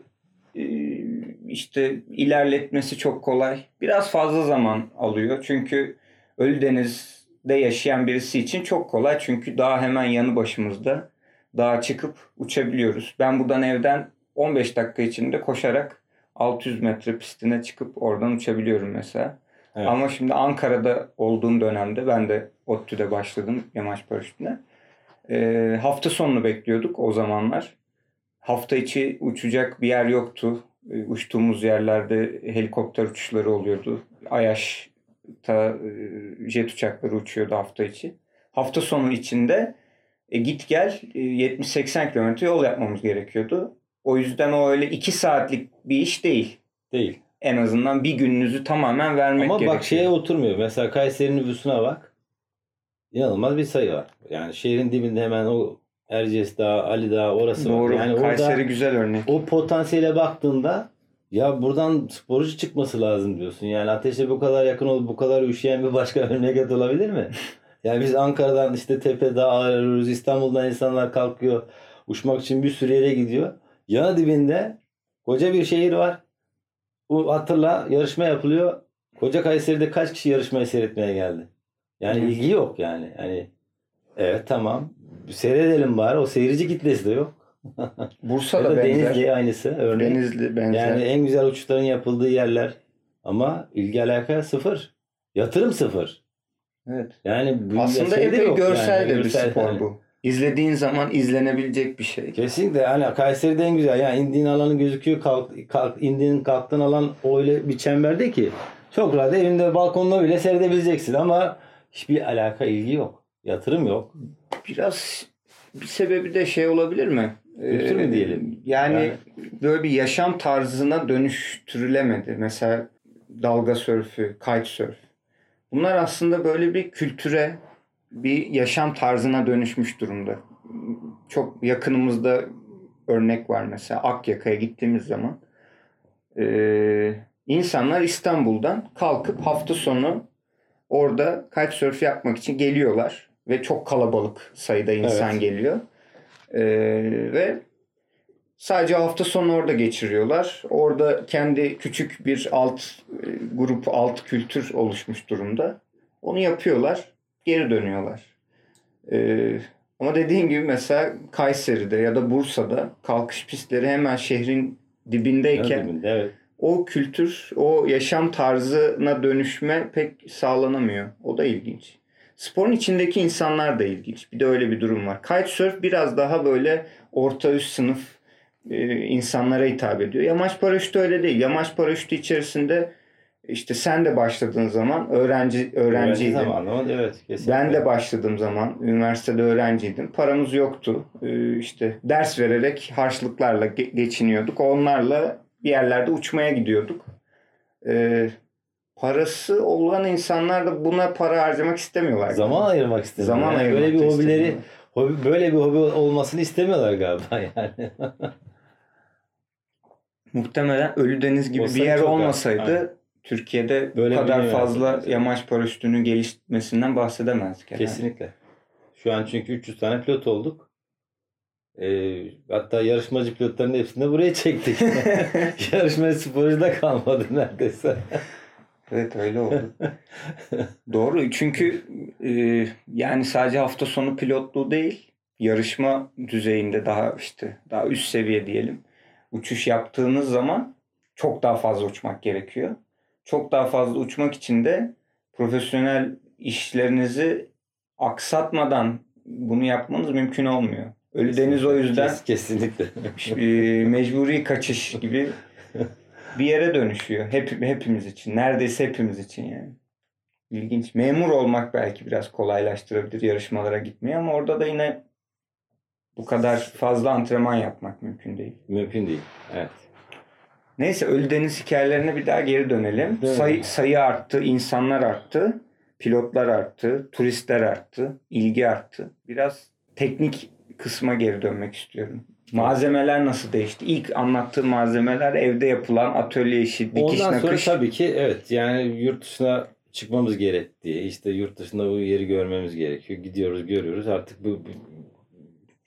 Ee, işte ilerletmesi çok kolay. Biraz fazla zaman alıyor. Çünkü Ölüdeniz'de yaşayan birisi için çok kolay. Çünkü daha hemen yanı başımızda. Dağa çıkıp uçabiliyoruz. Ben buradan evden 15 dakika içinde koşarak 600 metre pistine çıkıp oradan uçabiliyorum mesela. Evet. Ama şimdi Ankara'da olduğum dönemde ben de ODTÜ'de başladım yamaç paraşütüne. Ee, hafta sonunu bekliyorduk o zamanlar. Hafta içi uçacak bir yer yoktu. Ee, uçtuğumuz yerlerde helikopter uçuşları oluyordu. Ayaş'ta e, jet uçakları uçuyordu hafta içi. Hafta sonu içinde e, git gel e, 70-80 kilometre yol yapmamız gerekiyordu. O yüzden o öyle 2 saatlik bir iş değil. Değil. En azından bir gününüzü tamamen vermek Ama gerekiyor. bak şeye oturmuyor. Mesela Kayseri'nin nüfusuna bak. İnanılmaz bir sayı var. Yani şehrin dibinde hemen o Erciyes Dağı, Ali Dağı orası Doğru. var. Yani Kayseri orada güzel örnek. o potansiyele baktığında ya buradan sporcu çıkması lazım diyorsun. Yani ateşe bu kadar yakın olup bu kadar üşüyen bir başka memleket olabilir mi? Yani biz Ankara'dan işte tepe dağ arıyoruz. İstanbul'dan insanlar kalkıyor. Uçmak için bir sürü yere gidiyor. Yanı dibinde koca bir şehir var. Bu hatırla yarışma yapılıyor. Koca Kayseri'de kaç kişi yarışmayı seyretmeye geldi? Yani Hı. ilgi yok yani. Hani evet tamam. Seyredelim bari. O seyirci kitlesi de yok. Bursa Ya da da benzer. Denizli aynısı örneğin. Denizli benzer. Yani en güzel uçuşların yapıldığı yerler. Ama ilgi alaka sıfır. Yatırım sıfır. evet. Yani Aslında şey epey görsel yani. de bir spor yani. bu. İzlediğin zaman izlenebilecek bir şey. Kesinlikle yani Kayseri'de en güzel. Yani indiğin alanı gözüküyor. Kalk, kalk, indiğin kalktığın alan öyle bir çemberde ki çok rahat evinde balkonda bile seyredebileceksin ama hiçbir alaka ilgi yok. Yatırım yok. Biraz bir sebebi de şey olabilir mi? Kültür mü Ee, diyelim? Yani, Yani- böyle bir yaşam tarzına dönüştürülemedi. Mesela dalga sörfü, kitesurf. Bunlar aslında böyle bir kültüre, bir yaşam tarzına dönüşmüş durumda. Çok yakınımızda örnek var mesela Akyaka'ya gittiğimiz zaman. Ee, insanlar İstanbul'dan kalkıp hafta sonu orada kitesurf yapmak için geliyorlar ve çok kalabalık sayıda insan Evet. geliyor. Ee, ve sadece hafta sonu orada geçiriyorlar. Orada kendi küçük bir alt e, grup, alt kültür oluşmuş durumda. Onu yapıyorlar, geri dönüyorlar. Ee, ama dediğim gibi mesela Kayseri'de ya da Bursa'da kalkış pistleri hemen şehrin dibindeyken Dibinde, evet. O kültür, o yaşam tarzına dönüşme pek sağlanamıyor. O da ilginç. Sporun içindeki insanlar da ilginç. Bir de öyle bir durum var. Kitesurf biraz daha böyle orta üst sınıf e, insanlara hitap ediyor. Yamaç paraşütü öyle değil. Yamaç paraşütü içerisinde işte sen de başladığın zaman öğrenci öğrenciydin. zamanı ama evet kesinlikle. Ben de başladığım zaman üniversitede öğrenciydim. Paramız yoktu. Ee, işte ders vererek harçlıklarla ge- geçiniyorduk. Onlarla bir yerlerde uçmaya gidiyorduk. Ee, parası olan insanlar da buna para harcamak istemiyorlar. Zaman ayırmak istemiyorlar. Zaman Yani ayırmak Böyle bir hobileri, istemiyorlar. hobi, böyle bir hobi olmasını istemiyorlar galiba yani. Muhtemelen Ölüdeniz gibi Olsa bir yer olmasaydı Aynen. Türkiye'de Böyle bu kadar fazla üniversite. yamaç paraşütünün gelişmesinden bahsedemezdik. herhalde. Kesinlikle. Şu an çünkü 300 tane pilot olduk. Ee, hatta yarışmacı pilotların hepsini de buraya çektik. Yarışma sporcu da kalmadı neredeyse. Evet öyle oldu. Doğru çünkü e, yani sadece hafta sonu pilotluğu değil yarışma düzeyinde daha işte daha üst seviye diyelim uçuş yaptığınız zaman çok daha fazla uçmak gerekiyor. Çok daha fazla uçmak için de profesyonel işlerinizi aksatmadan bunu yapmanız mümkün olmuyor. Ölüdeniz o yüzden Kes- kesinlikle. e, mecburi kaçış gibi bir yere dönüşüyor. Hep, hepimiz için. Neredeyse hepimiz için yani. İlginç. Memur olmak belki biraz kolaylaştırabilir yarışmalara gitmeyi ama orada da yine bu kadar fazla antrenman yapmak mümkün değil. Mümkün değil. Evet. Neyse Ölüdeniz hikayelerine bir daha geri dönelim. Değil mi? Sayı, sayı arttı, insanlar arttı, pilotlar arttı, turistler arttı, ilgi arttı. Biraz teknik kısma geri dönmek istiyorum. Malzemeler nasıl değişti? İlk anlattığım malzemeler evde yapılan atölye işi, dikiş Ondan sonra nakış. tabii ki evet yani yurt dışına çıkmamız gerekti. İşte yurt dışında bu yeri görmemiz gerekiyor. Gidiyoruz görüyoruz artık bu bu-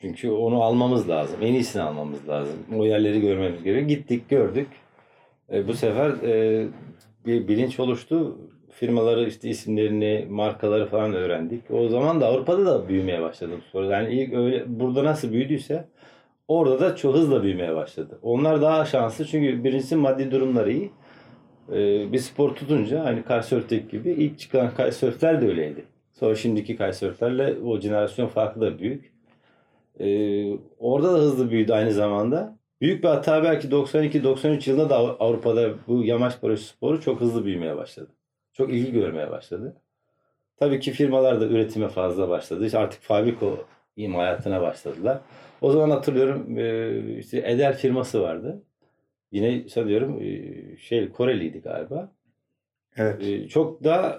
çünkü onu almamız lazım. En iyisini almamız lazım. O yerleri görmemiz gerekiyor. Gittik gördük. E, bu sefer e, bir bilinç oluştu. Firmaları işte isimlerini, markaları falan öğrendik. O zaman da Avrupa'da da büyümeye başladı bu. Yani ilk öyle burada nasıl büyüdüyse orada da çok hızla büyümeye başladı. Onlar daha şanslı çünkü birincisi maddi durumları iyi. Ee, bir spor tutunca hani kitesurf'teki gibi ilk çıkan kitesurf'ler de öyleydi. Sonra şimdiki kitesurf'lerle o jenerasyon farkı da büyük. Ee, orada da hızlı büyüdü aynı zamanda. Büyük bir hata belki 92-93 yılında da Av- Avrupa'da bu yamaç paraşütü sporu çok hızlı büyümeye başladı. Çok ilgi görmeye başladı. Tabii ki firmalar da üretime fazla başladı. İşte artık fabrika imalatına başladılar. O zaman hatırlıyorum e, işte Edel firması vardı. Yine sanıyorum e, şey Koreliydi galiba. Evet. E, Çok daha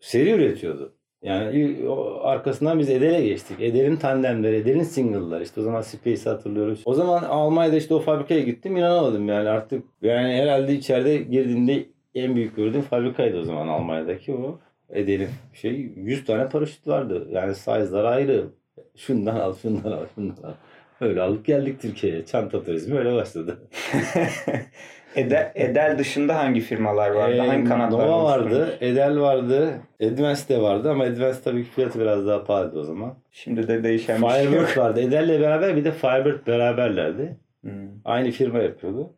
seri üretiyordu. Yani o arkasından biz Edel'e geçtik. Edel'in tandemleri, Edel'in single'lar. İşte o zaman Space'i hatırlıyoruz. O zaman Almanya'da işte o fabrikaya gittim. inanamadım yani artık. Yani herhalde içeride girdiğimde en büyük gördüğüm fabrikaydı o zaman Almanya'daki o. Edel'in şey 100 tane paraşüt vardı. Yani size'lar ayrı. Şundan al, şundan al, şundan al. Öyle alıp geldik Türkiye'ye. Çanta turizmi öyle başladı. Edel, Edel dışında hangi firmalar vardı? Ee, hangi kanatlar Nova oluşturmuş? vardı, Edel vardı, Advance de vardı ama Advance tabii ki fiyatı biraz daha pahalıydı o zaman. Şimdi de değişen bir şey yok. Firebird vardı. Edel'le beraber bir de Firebird beraberlerdi. Hmm. Aynı firma yapıyordu.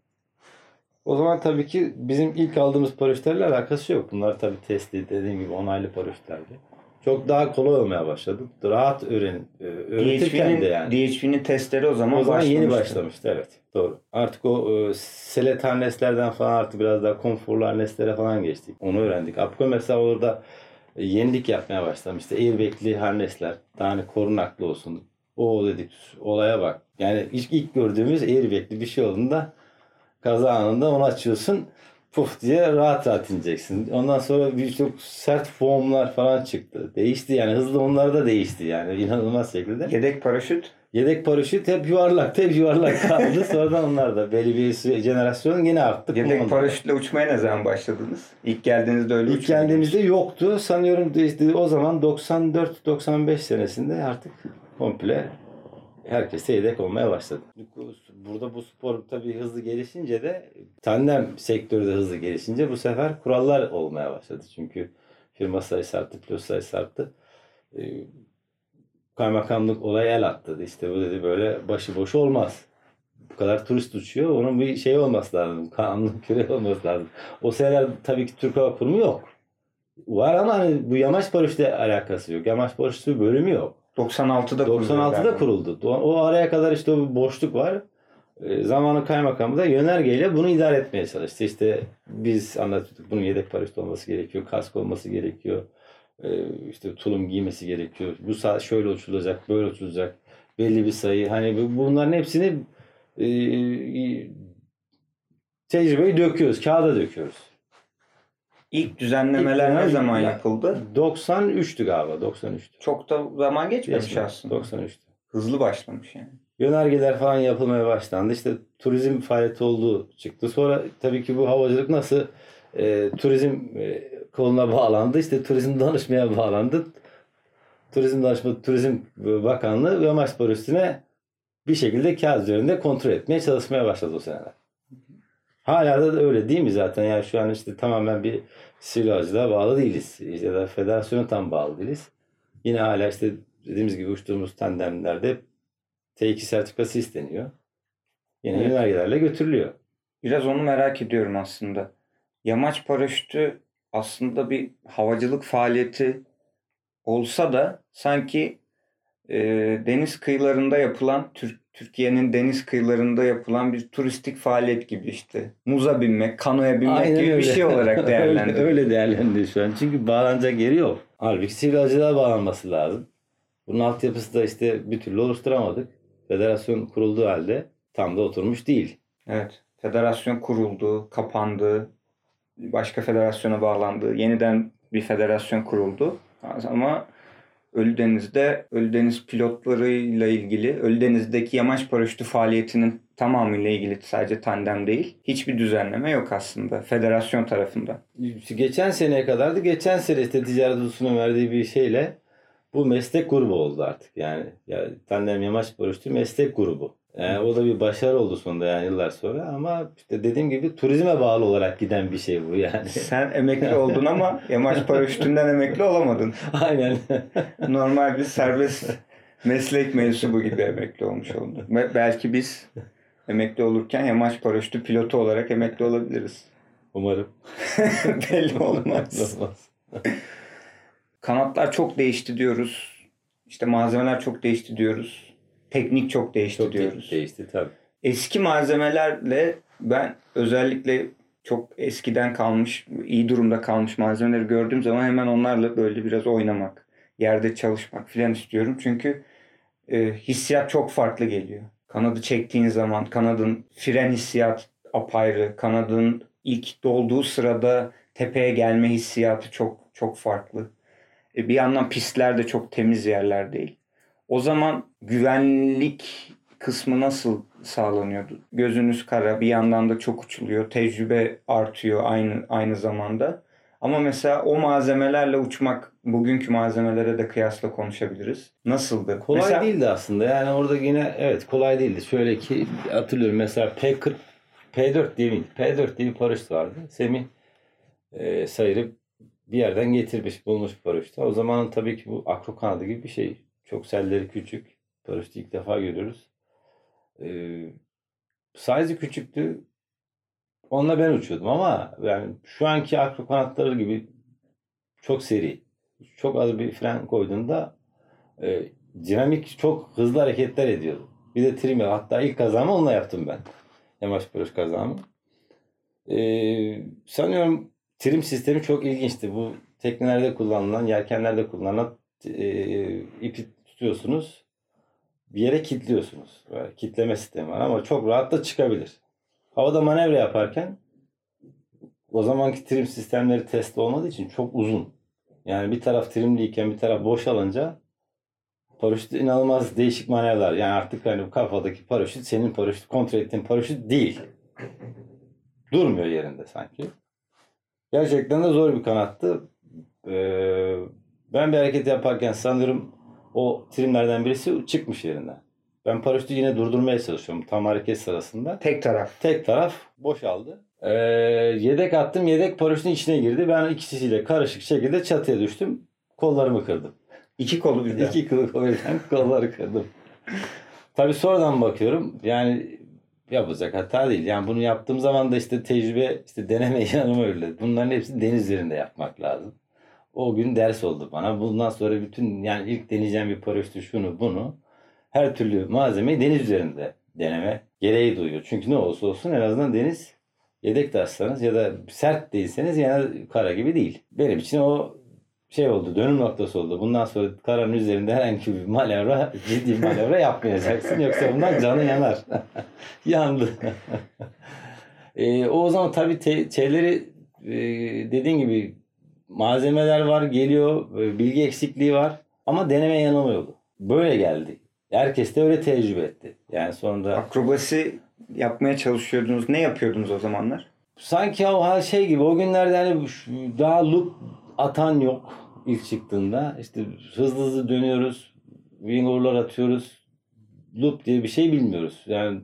O zaman tabii ki bizim ilk aldığımız paraşütlerle alakası yok. Bunlar tabii testli dediğim gibi onaylı paraşütlerdi. Çok daha kolay olmaya başladı. Rahat öğren, e, öğretirken de yani. DHV'nin testleri o zaman O zaman yeni başlamıştı. başlamıştı evet. Doğru. Artık o e, selet harneslerden falan artık biraz daha konforlu harneslere falan geçtik. Onu öğrendik. Apko mesela orada e, yenilik yapmaya başlamıştı. Airbag'li harnesler. Daha hani korunaklı olsun. O dedik olaya bak. Yani ilk, ilk gördüğümüz airbag'li bir şey olduğunda kaza anında onu açıyorsun. Puf diye rahat rahat ineceksin. Ondan sonra birçok sert foamlar falan çıktı. Değişti yani hızlı onlar da değişti yani inanılmaz şekilde. Yedek paraşüt. Yedek paraşüt hep yuvarlak, hep yuvarlak kaldı. Sonradan onlar da belli bir jenerasyon yine arttı. Yedek kullanıldı. paraşütle uçmaya ne zaman başladınız? İlk geldiğinizde öyle İlk geldiğimizde yoktu. Sanıyorum işte o zaman 94-95 senesinde artık komple herkese yedek olmaya başladı. Burada bu spor tabii hızlı gelişince de tandem sektörü de hızlı gelişince bu sefer kurallar olmaya başladı. Çünkü firma sayısı arttı, pilot sayısı arttı. Ee, Kaymakamlık olaya el attı. İşte bu dedi böyle başıboş olmaz. Bu kadar turist uçuyor. Onun bir şey olması lazım. Kanun küre olması lazım. O seneler tabii ki Türk Hava Kurumu yok. Var ama hani bu yamaç paraşütle alakası yok. Yamaç paraşütü bölümü yok. 96'da kuruldu 96'da galiba. kuruldu. O, araya kadar işte o bir boşluk var. E, zamanı kaymakamı da yönergeyle bunu idare etmeye çalıştı. İşte biz anlatıyorduk bunun yedek paraşüt olması gerekiyor, kask olması gerekiyor. E, işte tulum giymesi gerekiyor. Bu saat şöyle uçulacak, böyle uçulacak. Belli bir sayı. Hani bu- bunların hepsini e, tecrübeyi döküyoruz, kağıda döküyoruz. İlk düzenlemeler İlk ne zaman ya- yapıldı? 93'tü galiba, 93'tü. Çok da zaman geçmemiş Geçmedi, aslında. 93'tü. Hızlı başlamış yani. Yönergeler falan yapılmaya başlandı. İşte turizm faaliyeti olduğu çıktı. Sonra tabii ki bu havacılık nasıl e, turizm e, koluna bağlandı. İşte turizm danışmaya bağlandı. Turizm danışma Turizm Bakanlığı ve Yamaç üstüne bir şekilde kağıt üzerinde kontrol etmeye çalışmaya başladı o seneler. Hala da öyle değil mi zaten? Yani şu an işte tamamen bir havacılığa bağlı değiliz. Ya da federasyona tam bağlı değiliz. Yine hala işte dediğimiz gibi uçtuğumuz tandemlerde T2 sertifikası isteniyor. Yine Evet. yönergelerle götürülüyor. Biraz onu merak ediyorum aslında. Yamaç paraşütü aslında bir havacılık faaliyeti olsa da sanki e, deniz kıyılarında yapılan Tür- Türkiye'nin deniz kıyılarında yapılan bir turistik faaliyet gibi işte. Muza binmek, kanoya binmek gibi bir şey olarak öyle, değerlendiriyor. öyle değerlendiriyor şu an. Çünkü bağlanacak yeri yok. Halbuki sivil havacılığa bağlanması lazım. Bunun altyapısı da işte bir türlü oluşturamadık. Federasyon kurulduğu halde tam da oturmuş değil. Evet. Federasyon kuruldu, kapandı, başka federasyona bağlandı, yeniden bir federasyon kuruldu. Ama Ölüdeniz'de Ölüdeniz pilotlarıyla ilgili, Ölüdeniz'deki yamaç paraşütü faaliyetinin tamamıyla ilgili sadece tandem değil. Hiçbir düzenleme yok aslında federasyon tarafından. Geçen seneye kadardı. Geçen sene işte ticaret odasının verdiği bir şeyle bu meslek grubu oldu artık. Yani, yani tandem yamaç paraşütü meslek grubu. Yani o da bir başarı oldu sonunda yani yıllar sonra ama işte dediğim gibi turizme bağlı olarak giden bir şey bu yani. Sen emekli oldun ama yamaç paraşütünden emekli olamadın. Aynen. Normal bir serbest meslek mensubu gibi emekli olmuş oldun. Ve belki biz emekli olurken yamaç paraşütü pilotu olarak emekli olabiliriz. Umarım. Belli olmaz. Olmaz. Kanatlar çok değişti diyoruz. İşte malzemeler çok değişti diyoruz. Teknik çok değişti Çok diyoruz. değişti tabii. Eski malzemelerle ben özellikle çok eskiden kalmış, iyi durumda kalmış malzemeleri gördüğüm zaman hemen onlarla böyle biraz oynamak, yerde çalışmak filan istiyorum. Çünkü e, hissiyat çok farklı geliyor. Kanadı çektiğin zaman kanadın fren hissiyat apayrı, kanadın ilk dolduğu sırada tepeye gelme hissiyatı çok çok farklı. E, bir yandan pistler de çok temiz yerler değil. O zaman güvenlik kısmı nasıl sağlanıyordu? Gözünüz kara, bir yandan da çok uçuluyor, tecrübe artıyor aynı aynı zamanda. Ama mesela o malzemelerle uçmak bugünkü malzemelere de kıyasla konuşabiliriz. Nasıldı? Kolay Mesela- değildi aslında. Yani orada yine evet kolay değildi. Şöyle ki hatırlıyorum mesela P40 P4 değil miydi? P4 diye bir paraşüt vardı. Semih e, sayırıp bir yerden getirmiş, bulmuş paraşütü. O zaman tabii ki bu akro kanadı gibi bir şey. Çok selleri küçük. Paraşütü ilk defa görüyoruz. E, size'ı küçüktü. Onunla ben uçuyordum ama yani şu anki akro gibi çok seri. Çok az bir fren koyduğunda e, dinamik çok hızlı hareketler ediyordu. Bir de trim Hatta ilk kazamı onunla yaptım ben. Yamaç paraşüt kazamı. E, sanıyorum trim sistemi çok ilginçti. Bu teknelerde kullanılan, yelkenlerde kullanılan e, ipi tutuyorsunuz. Bir yere kilitliyorsunuz. Böyle kitleme sistemi var ama çok rahat da çıkabilir. Havada manevra yaparken o zamanki trim sistemleri test olmadığı için çok uzun. Yani bir taraf trimliyken bir taraf boşalınca Paraşüt inanılmaz değişik manevralar. Yani artık hani kafadaki paraşüt senin paraşüt, kontrol ettiğin paraşüt değil. Durmuyor yerinde sanki. Gerçekten de zor bir kanattı. Ee, ben bir hareket yaparken sanırım o trimlerden birisi çıkmış yerinden. Ben paraşütü yine durdurmaya çalışıyorum tam hareket sırasında. Tek taraf. Tek taraf boşaldı. Ee, yedek attım. Yedek paraşütün içine girdi. Ben ikisiyle karışık şekilde çatıya düştüm. Kollarımı kırdım. İki kolu birden. İki kılı birden kolları kırdım. Tabii sonradan bakıyorum. Yani yapacak hata değil. Yani bunu yaptığım zaman da işte tecrübe, işte deneme yanıma öyle. Bunların hepsini deniz üzerinde yapmak lazım. O gün ders oldu bana. Bundan sonra bütün yani ilk deneyeceğim bir paraşütü şunu bunu her türlü malzemeyi deniz üzerinde deneme gereği duyuyor. Çünkü ne olursa olsun en azından deniz yedek taşsanız ya da sert değilseniz yani kara gibi değil. Benim için o şey oldu, dönüm noktası oldu. Bundan sonra karanın üzerinde herhangi bir manevra, ciddi manevra yapmayacaksın. Yoksa bundan canı yanar. Yandı. e, o zaman tabii şeyleri e, dediğin gibi malzemeler var, geliyor, e, bilgi eksikliği var. Ama deneme yanılma yolu. Böyle geldi. Herkes de öyle tecrübe etti. Yani sonunda Akrobasi yapmaya çalışıyordunuz. Ne yapıyordunuz o zamanlar? sanki o her şey gibi o günlerde hani daha loop atan yok ilk çıktığında. İşte hızlı hızlı dönüyoruz. Wingor'lar atıyoruz. Loop diye bir şey bilmiyoruz. Yani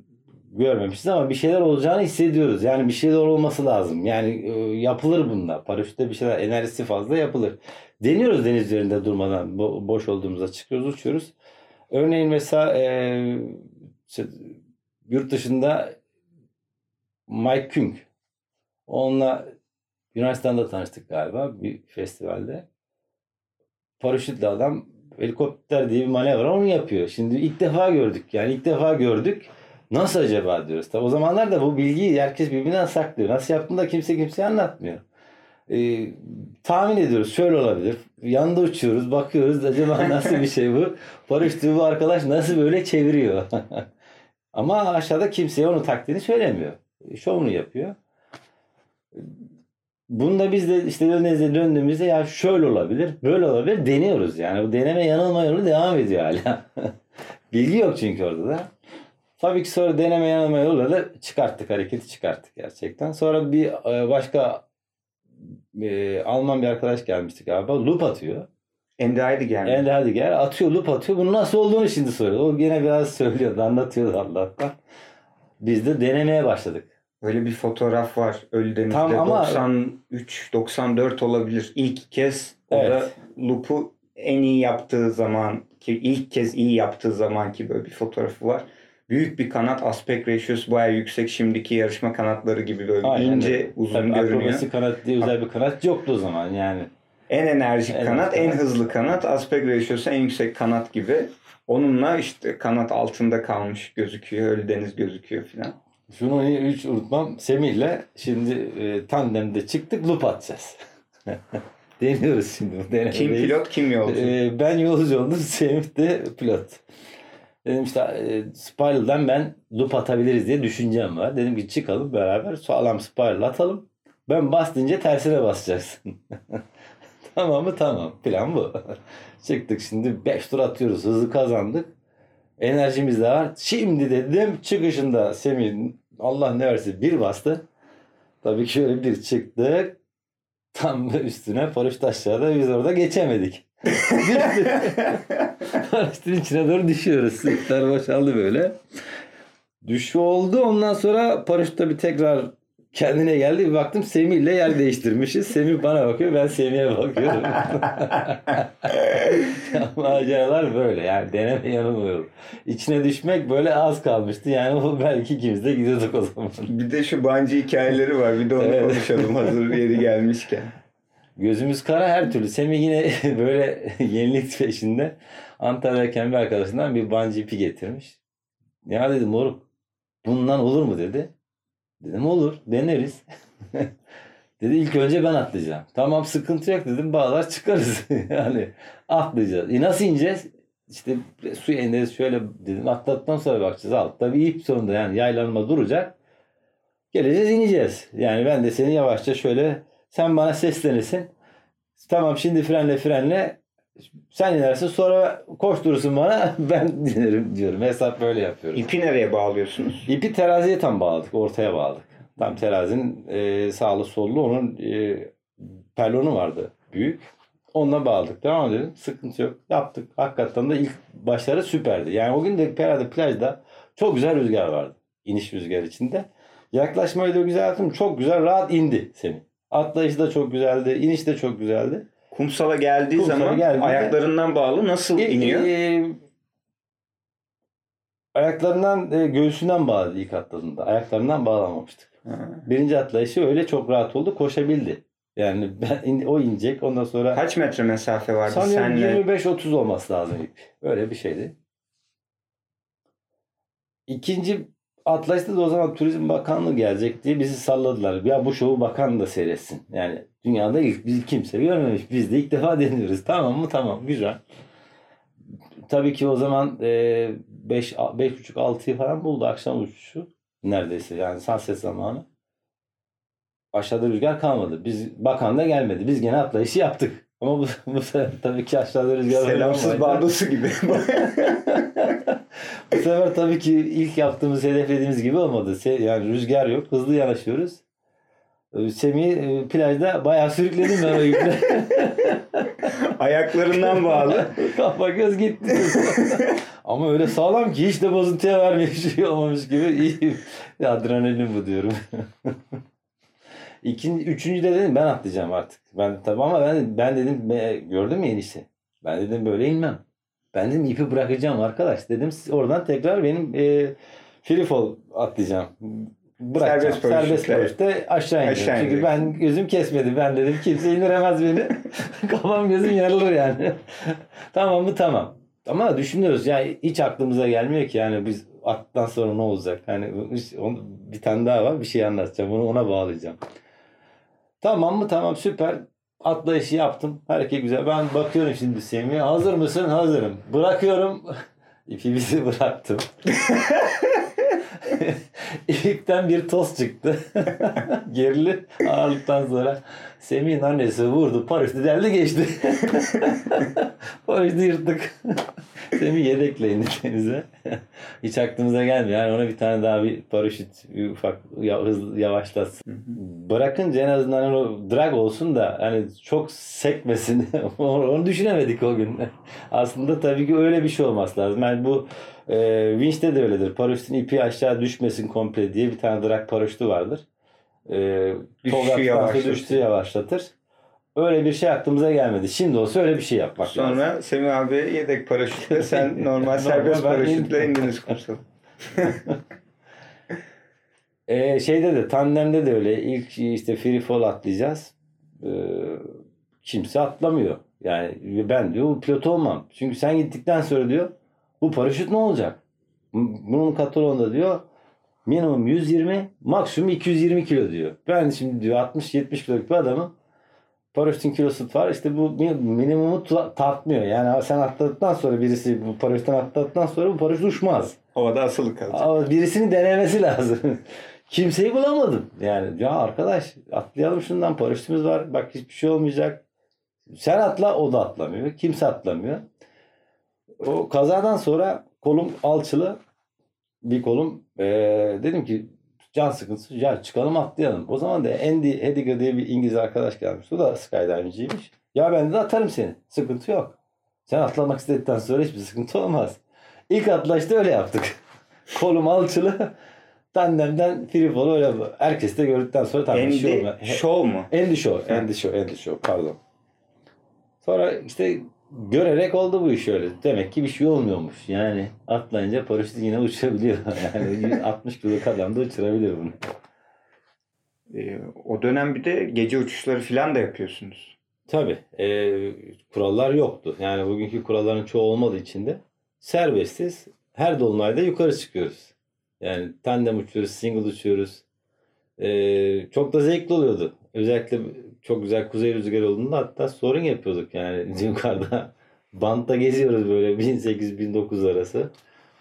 görmemişiz ama bir şeyler olacağını hissediyoruz. Yani bir şeyler olması lazım. Yani e, yapılır bunda. Paraşütte bir şeyler enerjisi fazla yapılır. Deniyoruz deniz üzerinde durmadan. Bo- boş olduğumuzda çıkıyoruz uçuyoruz. Örneğin mesela e, işte yurt dışında Mike Küng Onunla Yunanistan'da tanıştık galiba bir festivalde. Paraşütle adam helikopter diye bir manevra onu yapıyor. Şimdi ilk defa gördük. Yani ilk defa gördük. Nasıl acaba diyoruz. Tabi o zamanlar da bu bilgiyi herkes birbirinden saklıyor. Nasıl yaptığını da kimse kimseye anlatmıyor. Ee, tahmin ediyoruz şöyle olabilir. Yanında uçuyoruz bakıyoruz acaba nasıl bir şey bu. Paraşütü bu arkadaş nasıl böyle çeviriyor. Ama aşağıda kimseye onun taktiğini söylemiyor. Şovunu yapıyor. Bunda biz de işte dönezde döndüğümüzde ya şöyle olabilir, böyle olabilir deniyoruz yani. Bu deneme yanılma yolu devam ediyor hala. Bilgi yok çünkü orada da. Tabii ki sonra deneme yanılma yoluyla da çıkarttık, hareketi çıkarttık gerçekten. Sonra bir e, başka e, Alman bir arkadaş gelmişti galiba. Loop atıyor. Ende haydi geldi. Elde hadi gel. Atıyor, loop atıyor. Bunun nasıl olduğunu şimdi soruyor. O yine biraz söylüyordu, anlatıyordu Allah'tan. Biz de denemeye başladık. Öyle bir fotoğraf var Ölüdeniz'de. Tam ama- 93, 94 olabilir. İlk kez o Evet. da loop'u en iyi yaptığı zaman ki ilk kez iyi yaptığı zaman ki böyle bir fotoğrafı var. Büyük bir kanat aspect ratio'su bayağı yüksek. Şimdiki yarışma kanatları gibi böyle Aynen ince uzun Tabii görünüyor. akrobasi kanat diye özel bir kanat yoktu o zaman yani. En enerjik Evet, kanat, en kanat. hızlı kanat, aspect ratio'su en yüksek kanat gibi. Onunla işte kanat altında kalmış gözüküyor, Ölüdeniz gözüküyor filan. Şunu hiç unutmam. Semih'le şimdi e, tandemde çıktık loop atacağız. Deniyoruz şimdi denemedeyiz. Kim pilot, kim yolcu? E, ben yolcu oldum. Semih de pilot. Dedim işte e, spiral'dan ben loop atabiliriz diye düşüncem var. Dedim ki çıkalım beraber sağlam spiral atalım. Ben bastınca tersine basacaksın. tamam mı? Tamam. Plan bu. Çıktık şimdi 5 tur atıyoruz. Hızlı kazandık. Enerjimiz de var. Şimdi dedim çıkışında Semih Allah ne versin bir bastı. Tabii ki şöyle bir çıktık. Tam üstüne paraşüt aşağıda biz orada geçemedik. Paraşütün içine doğru düşüyoruz. Sırtlar boşaldı böyle. Düşü oldu. Ondan sonra paraşüt tabii tekrar kendine geldi. Bir baktım Semih ile yer değiştirmişiz. Semih bana bakıyor. Ben Semih'e bakıyorum. Maceralar böyle. Yani deneme yanılmıyor. İçine düşmek böyle az kalmıştı. Yani o belki ikimiz de gidiyorduk o zaman. Bir de şu bancı hikayeleri var. Bir de onu Evet. konuşalım hazır yeri gelmişken. Gözümüz kara her türlü. Semih yine böyle yenilik peşinde Antalya'dayken bir arkadaşından bir bungee ipi getirmiş. Ya dedim moruk bundan olur mu dedi. Dedim olur deneriz. dedi ilk önce ben atlayacağım. Tamam sıkıntı yok dedim bağlar çıkarız. yani atlayacağız. E nasıl ineceğiz? İşte suya ineriz şöyle dedim atlattıktan sonra bakacağız. Altta bir ip sonunda yani yaylanma duracak. Geleceğiz ineceğiz. Yani ben de seni yavaşça şöyle sen bana seslenirsin. Tamam şimdi frenle frenle Sen inersin sonra koşturursun bana ben inerim diyorum. Hesap böyle yapıyoruz. İpi nereye bağlıyorsunuz? İpi teraziye tam bağladık. Ortaya bağladık. Tam terazinin e, sağlı sollu onun e, perlonu vardı. Büyük. Onunla bağladık. Devam edelim. Sıkıntı yok. Yaptık. Hakikaten de ilk başları süperdi. Yani o gün de herhalde plajda çok güzel rüzgar vardı. İniş rüzgar içinde. Yaklaşmayı da güzel yaptım. Çok güzel rahat indi seni. Atlayışı da çok güzeldi. iniş de çok güzeldi. Kumsala geldiği Kumsala zaman geldiğinde- ayaklarından bağlı nasıl İlk, iniyor? e, ayaklarından e, göğsünden bağladı ilk atladığında. Ayaklarından bağlamamıştık. Ha. Birinci atlayışı öyle çok rahat oldu. Koşabildi. Yani ben o inecek. Ondan sonra Kaç metre mesafe vardı sanıyorum senle? 25-30 olması lazım ip. Öyle bir şeydi. İkinci atlayışta da o zaman Turizm Bakanlığı gelecek diye bizi salladılar. Ya bu şovu bakan da seyretsin. Yani dünyada ilk biz kimse görmemiş. Biz de ilk defa deniyoruz. Tamam mı? Tamam. Güzel. Tabii ki o zaman 5 beş, 5.30-6'yı falan buldu akşam uçuşu. Neredeyse yani sunset zamanı. Aşağıda rüzgar kalmadı. Biz bakan da gelmedi. Biz gene atlayışı yaptık. Ama bu, bu sefer tabii ki aşağıda rüzgar Selamsız bardosu gibi. bu sefer tabii ki ilk yaptığımız hedeflediğimiz gibi olmadı. Yani rüzgar yok. Hızlı yanaşıyoruz. Ee, Semih'i e, plajda bayağı sürükledim ben o yükle. Ayaklarından bağlı. Kafa göz gitti. Ama öyle sağlam ki hiç de bozuntuya vermiyor şey olmamış gibi. İyi. Adrenalin bu diyorum. İkinci, üçüncü de dedim ben atlayacağım artık. Ben tabii ama ben ben dedim "be- gördün mü enişte? Ben dedim böyle inmem. Ben dedim ipi bırakacağım arkadaş. Dedim siz oradan tekrar benim e, free fall atlayacağım. Bırakacağım. Serbest Serbest paraşütle. aşağı ineceğim. Aşağı Çünkü ben gözüm kesmedi. Ben dedim kimse indiremez beni. Kafam gözüm yarılır yani. tamam mı tamam. Ama düşünüyoruz ya hiç aklımıza gelmiyor ki yani biz attıktan sonra ne olacak? Hani onu- bir tane daha var bir şey anlatacağım. Bunu ona bağlayacağım. Tamam mı? Tamam süper. Atlayışı yaptım. Hareket güzel. Ben bakıyorum şimdi Semih'e. Hazır mısın? Hazırım. Bırakıyorum. İpimizi bıraktım. İpten bir toz çıktı. Gerili ağırlıktan sonra Semih'in annesi vurdu. Paraşütü deldi geçti. Paraşütü yırttık. Semih yedekle indi denize. Hiç aklımıza gelmiyor. Yani ona bir tane daha bir paraşüt bir ufak hızlı yavaşlatsın. Bırakınca en azından o drag olsun da hani çok sekmesin. Onu düşünemedik o gün. Aslında tabii ki öyle bir şey olması lazım. Yani bu e, Winch'te de öyledir. Paraşütün ipi aşağı düşmesin komple diye bir tane drag paraşütü vardır. E, Düşüşü sonra yavaşlatır. düşüşü yavaşlatır. Öyle bir şey aklımıza gelmedi. Şimdi olsa öyle bir şey yapmak lazım. Sonra Semih abi yedek paraşütle sen normal serbest paraşütle indiniz kumsala. Ee, şeyde de tandemde de öyle ilk işte free fall atlayacağız. Ee, kimse atlamıyor. Yani ben diyor pilot olmam. Çünkü sen gittikten sonra diyor bu paraşüt ne olacak? Bunun katalonda diyor minimum 120 maksimum 220 kilo diyor. Ben şimdi diyor 60-70 kiloluk bir adamım. Paraşütün kilosu var. İşte bu min- minimumu ta- tartmıyor. Yani sen atladıktan sonra birisi bu paraşütten atladıktan sonra bu paraşüt uçmaz. Havada asılı kalacak. Ama birisini denemesi lazım. Kimseyi bulamadım. Yani ya arkadaş atlayalım şundan paraşütümüz var. Bak hiçbir şey olmayacak. Sen atla o da atlamıyor. Kimse atlamıyor. O kazadan sonra kolum alçılı. Bir kolum eee, dedim ki can sıkıntısı ya çıkalım atlayalım. O zaman da Andy Hediger diye bir İngiliz arkadaş gelmiş. O da skydivingciymiş. Ya ben de atarım seni. Sıkıntı yok. Sen atlamak istedikten sonra hiçbir sıkıntı olmaz. İlk atlayışta öyle yaptık. Kolum alçılı. Tandemden free fall öyle. Herkes de gördükten sonra şey Andy Show mu? Andy Show. Andy Show. Andy Show. Pardon. Sonra işte görerek oldu bu iş öyle. Demek ki bir şey olmuyormuş. Yani atlayınca paraşüt yine uçabiliyor. Yani 60 kiloluk adam da uçurabilir bunu. Ee, o dönem bir de gece uçuşları falan da yapıyorsunuz. Tabii. e, kurallar yoktu. Yani bugünkü kuralların çoğu olmadığı için de serbestiz. Her dolunayda yukarı çıkıyoruz. Yani tandem uçuyoruz, single uçuyoruz. E, çok da zevkli oluyordu. Özellikle çok güzel kuzey rüzgarı olduğunda hatta sorun yapıyorduk yani yukarıda. Bantta geziyoruz böyle 1800-1900 arası.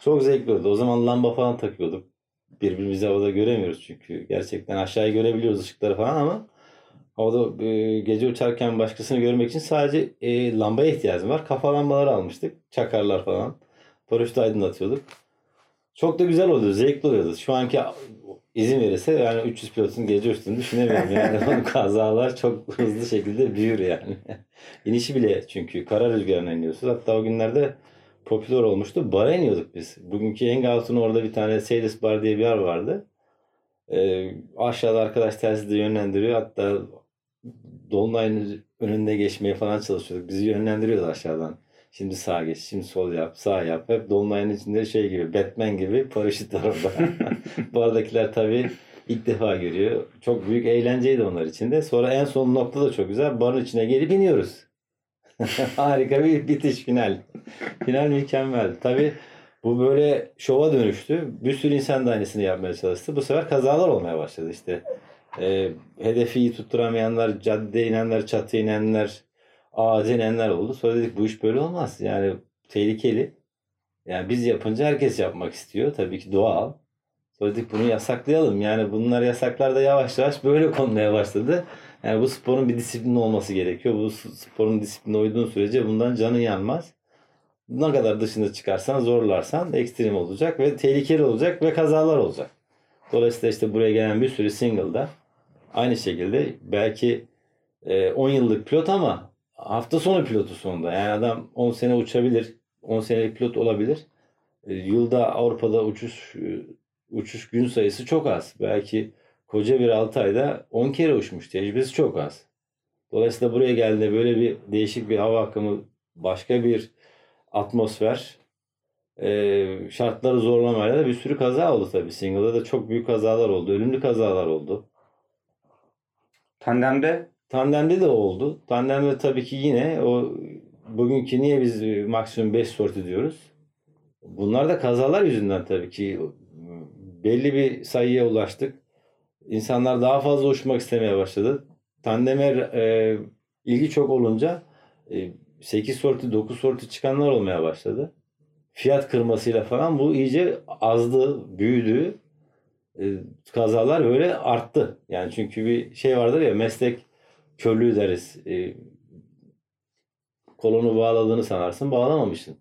Çok zevkli oldu. O zaman lamba falan takıyorduk. Birbirimizi havada göremiyoruz çünkü. Gerçekten aşağıyı görebiliyoruz ışıkları falan ama Havada e, gece uçarken başkasını görmek için sadece e, lambaya ihtiyacım var. Kafa lambaları almıştık. Çakarlar falan. Paraşütü aydınlatıyorduk. Çok da güzel oluyordu. Zevkli oluyordu. Şu anki izin verirse yani 300 pilotun gece uçtuğunu düşünemiyorum. Yani kazalar çok hızlı şekilde büyür yani. İnişi bile çünkü kara rüzgarına iniyorsunuz. Hatta o günlerde popüler olmuştu. Bara iniyorduk biz. Bugünkü Engalt'ın orada bir tane Seylis Bar diye bir yer vardı. Ee, aşağıda arkadaş telsizde yönlendiriyor. Hatta Dolunay'ın önünde geçmeye falan çalışıyorduk. Bizi yönlendiriyordu aşağıdan. Şimdi sağa geç, şimdi sol yap, sağ yap. Hep Dolunay'ın içinde şey gibi, Batman gibi paraşüt orada. Bardakiler tabii ilk defa görüyor. Çok büyük eğlenceydi onlar için de. Sonra en son nokta da çok güzel. Barın içine gelip iniyoruz. Harika bir bitiş final. Final mükemmel. Tabii bu böyle şova dönüştü. Bir sürü insan da aynısını yapmaya çalıştı. Bu sefer kazalar olmaya başladı işte. E, hedefi iyi tutturamayanlar, caddeye inenler, çatıya inenler, ağaca inenler oldu. Sonra dedik bu iş böyle olmaz. Yani tehlikeli. Yani biz yapınca herkes yapmak istiyor. Tabii ki doğal. Sonra dedik bunu yasaklayalım. Yani bunlar yasaklar da yavaş yavaş böyle konmaya başladı. Yani bu sporun bir disiplini olması gerekiyor. Bu sporun disipline uyduğun sürece bundan canın yanmaz. Ne kadar dışında çıkarsan, zorlarsan ekstrem olacak ve tehlikeli olacak ve kazalar olacak. Dolayısıyla işte buraya gelen bir sürü single'da aynı şekilde belki 10 yıllık pilot ama hafta sonu pilotu sonunda. Yani adam 10 sene uçabilir, 10 senelik pilot olabilir. Yılda Avrupa'da uçuş uçuş gün sayısı çok az. Belki koca bir 6 ayda 10 kere uçmuş. Tecrübesi çok az. Dolayısıyla buraya geldiğinde böyle bir değişik bir hava akımı, başka bir atmosfer, e, şartları zorlamayla da bir sürü kaza oldu tabii. Single'da da çok büyük kazalar oldu. Ölümlü kazalar oldu. Tandemde? Tandemde de oldu. Tandemde tabii ki yine o bugünkü niye biz maksimum 5 sorti diyoruz? Bunlar da kazalar yüzünden tabii ki belli bir sayıya ulaştık. İnsanlar daha fazla uçmak istemeye başladı. Tandeme e, ilgi çok olunca e, 8 sorti 9 sorti çıkanlar olmaya başladı. Fiyat kırmasıyla falan bu iyice azdı, büyüdü. E, kazalar böyle arttı. Yani çünkü bir şey vardır ya meslek körlüğü deriz. E, kolonu bağladığını sanarsın bağlamamışsın.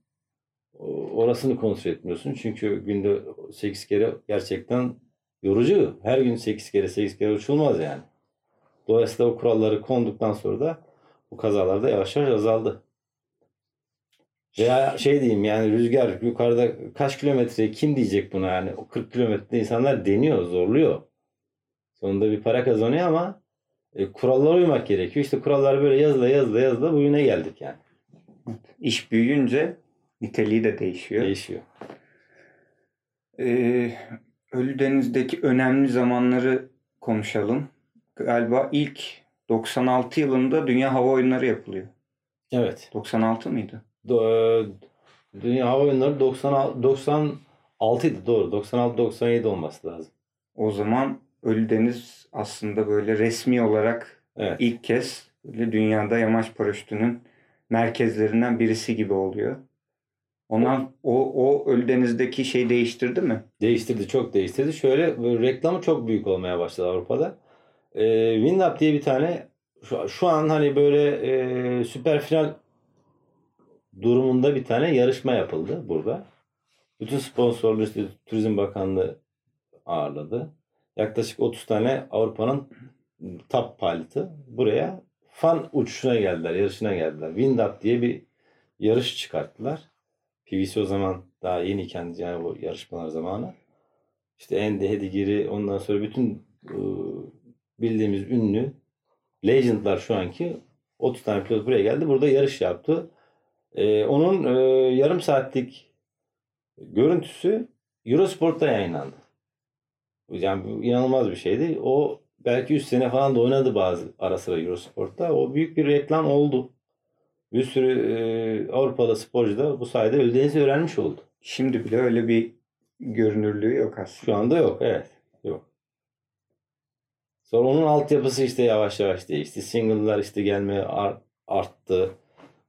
Orasını kontrol etmiyorsun. Çünkü günde 8 kere gerçekten yorucu. Her gün 8 kere 8 kere uçulmaz yani. Dolayısıyla o kuralları konduktan sonra da bu kazalar da yavaş yavaş azaldı. Veya şey diyeyim yani rüzgar yukarıda kaç kilometre kim diyecek buna yani o 40 kilometre insanlar deniyor zorluyor. Sonunda bir para kazanıyor ama e, kurallara uymak gerekiyor. İşte kurallar böyle yazıla yazıla yazıla bugüne geldik yani. İş büyüyünce niteliği de değişiyor. Değişiyor. Ee, Ölüdeniz'deki önemli zamanları konuşalım. Galiba ilk 96 yılında Dünya Hava Oyunları yapılıyor. Evet. 96 mıydı? Do- Dünya Hava Oyunları 96 96 idi doğru. 96 97 olması lazım. O zaman Ölüdeniz aslında böyle resmi olarak Evet. ilk kez böyle dünyada yamaç paraşütünün merkezlerinden birisi gibi oluyor. Ondan o, o Ölüdeniz'deki şey değiştirdi mi? Değiştirdi, çok değiştirdi. Şöyle böyle reklamı çok büyük olmaya başladı Avrupa'da. Ee, WinUp diye bir tane şu, şu an hani böyle e, süper final durumunda bir tane yarışma yapıldı burada. Bütün sponsorları işte Turizm Bakanlığı ağırladı. Yaklaşık 30 tane Avrupa'nın top pilot'ı buraya fan uçuşuna geldiler, yarışına geldiler. WinUp diye bir yarış çıkarttılar. PVC o zaman daha yeniyken yani bu yarışmalar zamanı. İşte Andy Hedigiri ondan sonra bütün e, bildiğimiz ünlü legendlar şu anki 30 tane pilot buraya geldi. Burada yarış yaptı. E, onun e, yarım saatlik görüntüsü Eurosport'ta yayınlandı. Yani bu inanılmaz bir şeydi. O belki 3 sene falan da oynadı bazı ara sıra Eurosport'ta. O büyük bir reklam oldu. Bir sürü e, Avrupalı sporcu da bu sayede Ölüdeniz'i öğrenmiş oldu. Şimdi bile öyle bir görünürlüğü yok aslında. Şu anda yok. Evet. Yok. Sonra onun altyapısı işte yavaş yavaş değişti. Single'lar işte gelmeye ar- arttı.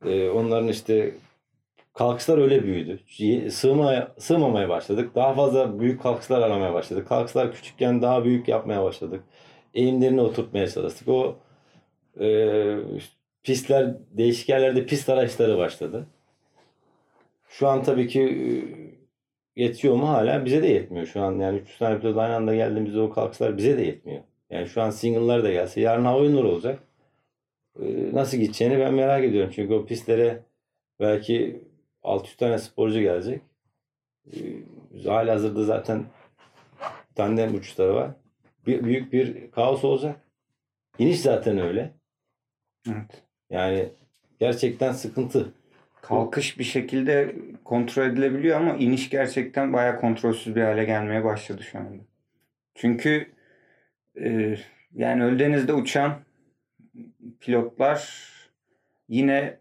E, onların işte kalkışlar öyle büyüdü. Sığmaya, sığmamaya başladık. Daha fazla büyük kalkışlar aramaya başladık. Kalkışlar küçükken daha büyük yapmaya başladık. Eğimlerini oturtmaya çalıştık. O Ee, pistler, değişik yerlerde pist araçları başladı. Şu an tabii ki e, yetiyor mu hala? Bize de yetmiyor şu an. Yani 300 tane pilot aynı anda geldiğimizde o kalkışlar bize de yetmiyor. Yani şu an single'lar da gelse yarın hava oyunları olacak. Ee, nasıl gideceğini ben merak ediyorum. Çünkü o pistlere belki 600 tane sporcu gelecek. Ee, hala hazırda zaten tandem uçuşları var. Bir, büyük bir kaos olacak. İniş zaten öyle. Evet. Yani gerçekten sıkıntı. Kalkış bir şekilde kontrol edilebiliyor ama iniş gerçekten bayağı kontrolsüz bir hale gelmeye başladı şu anda. Çünkü e, yani Ölüdeniz'de uçan pilotlar yine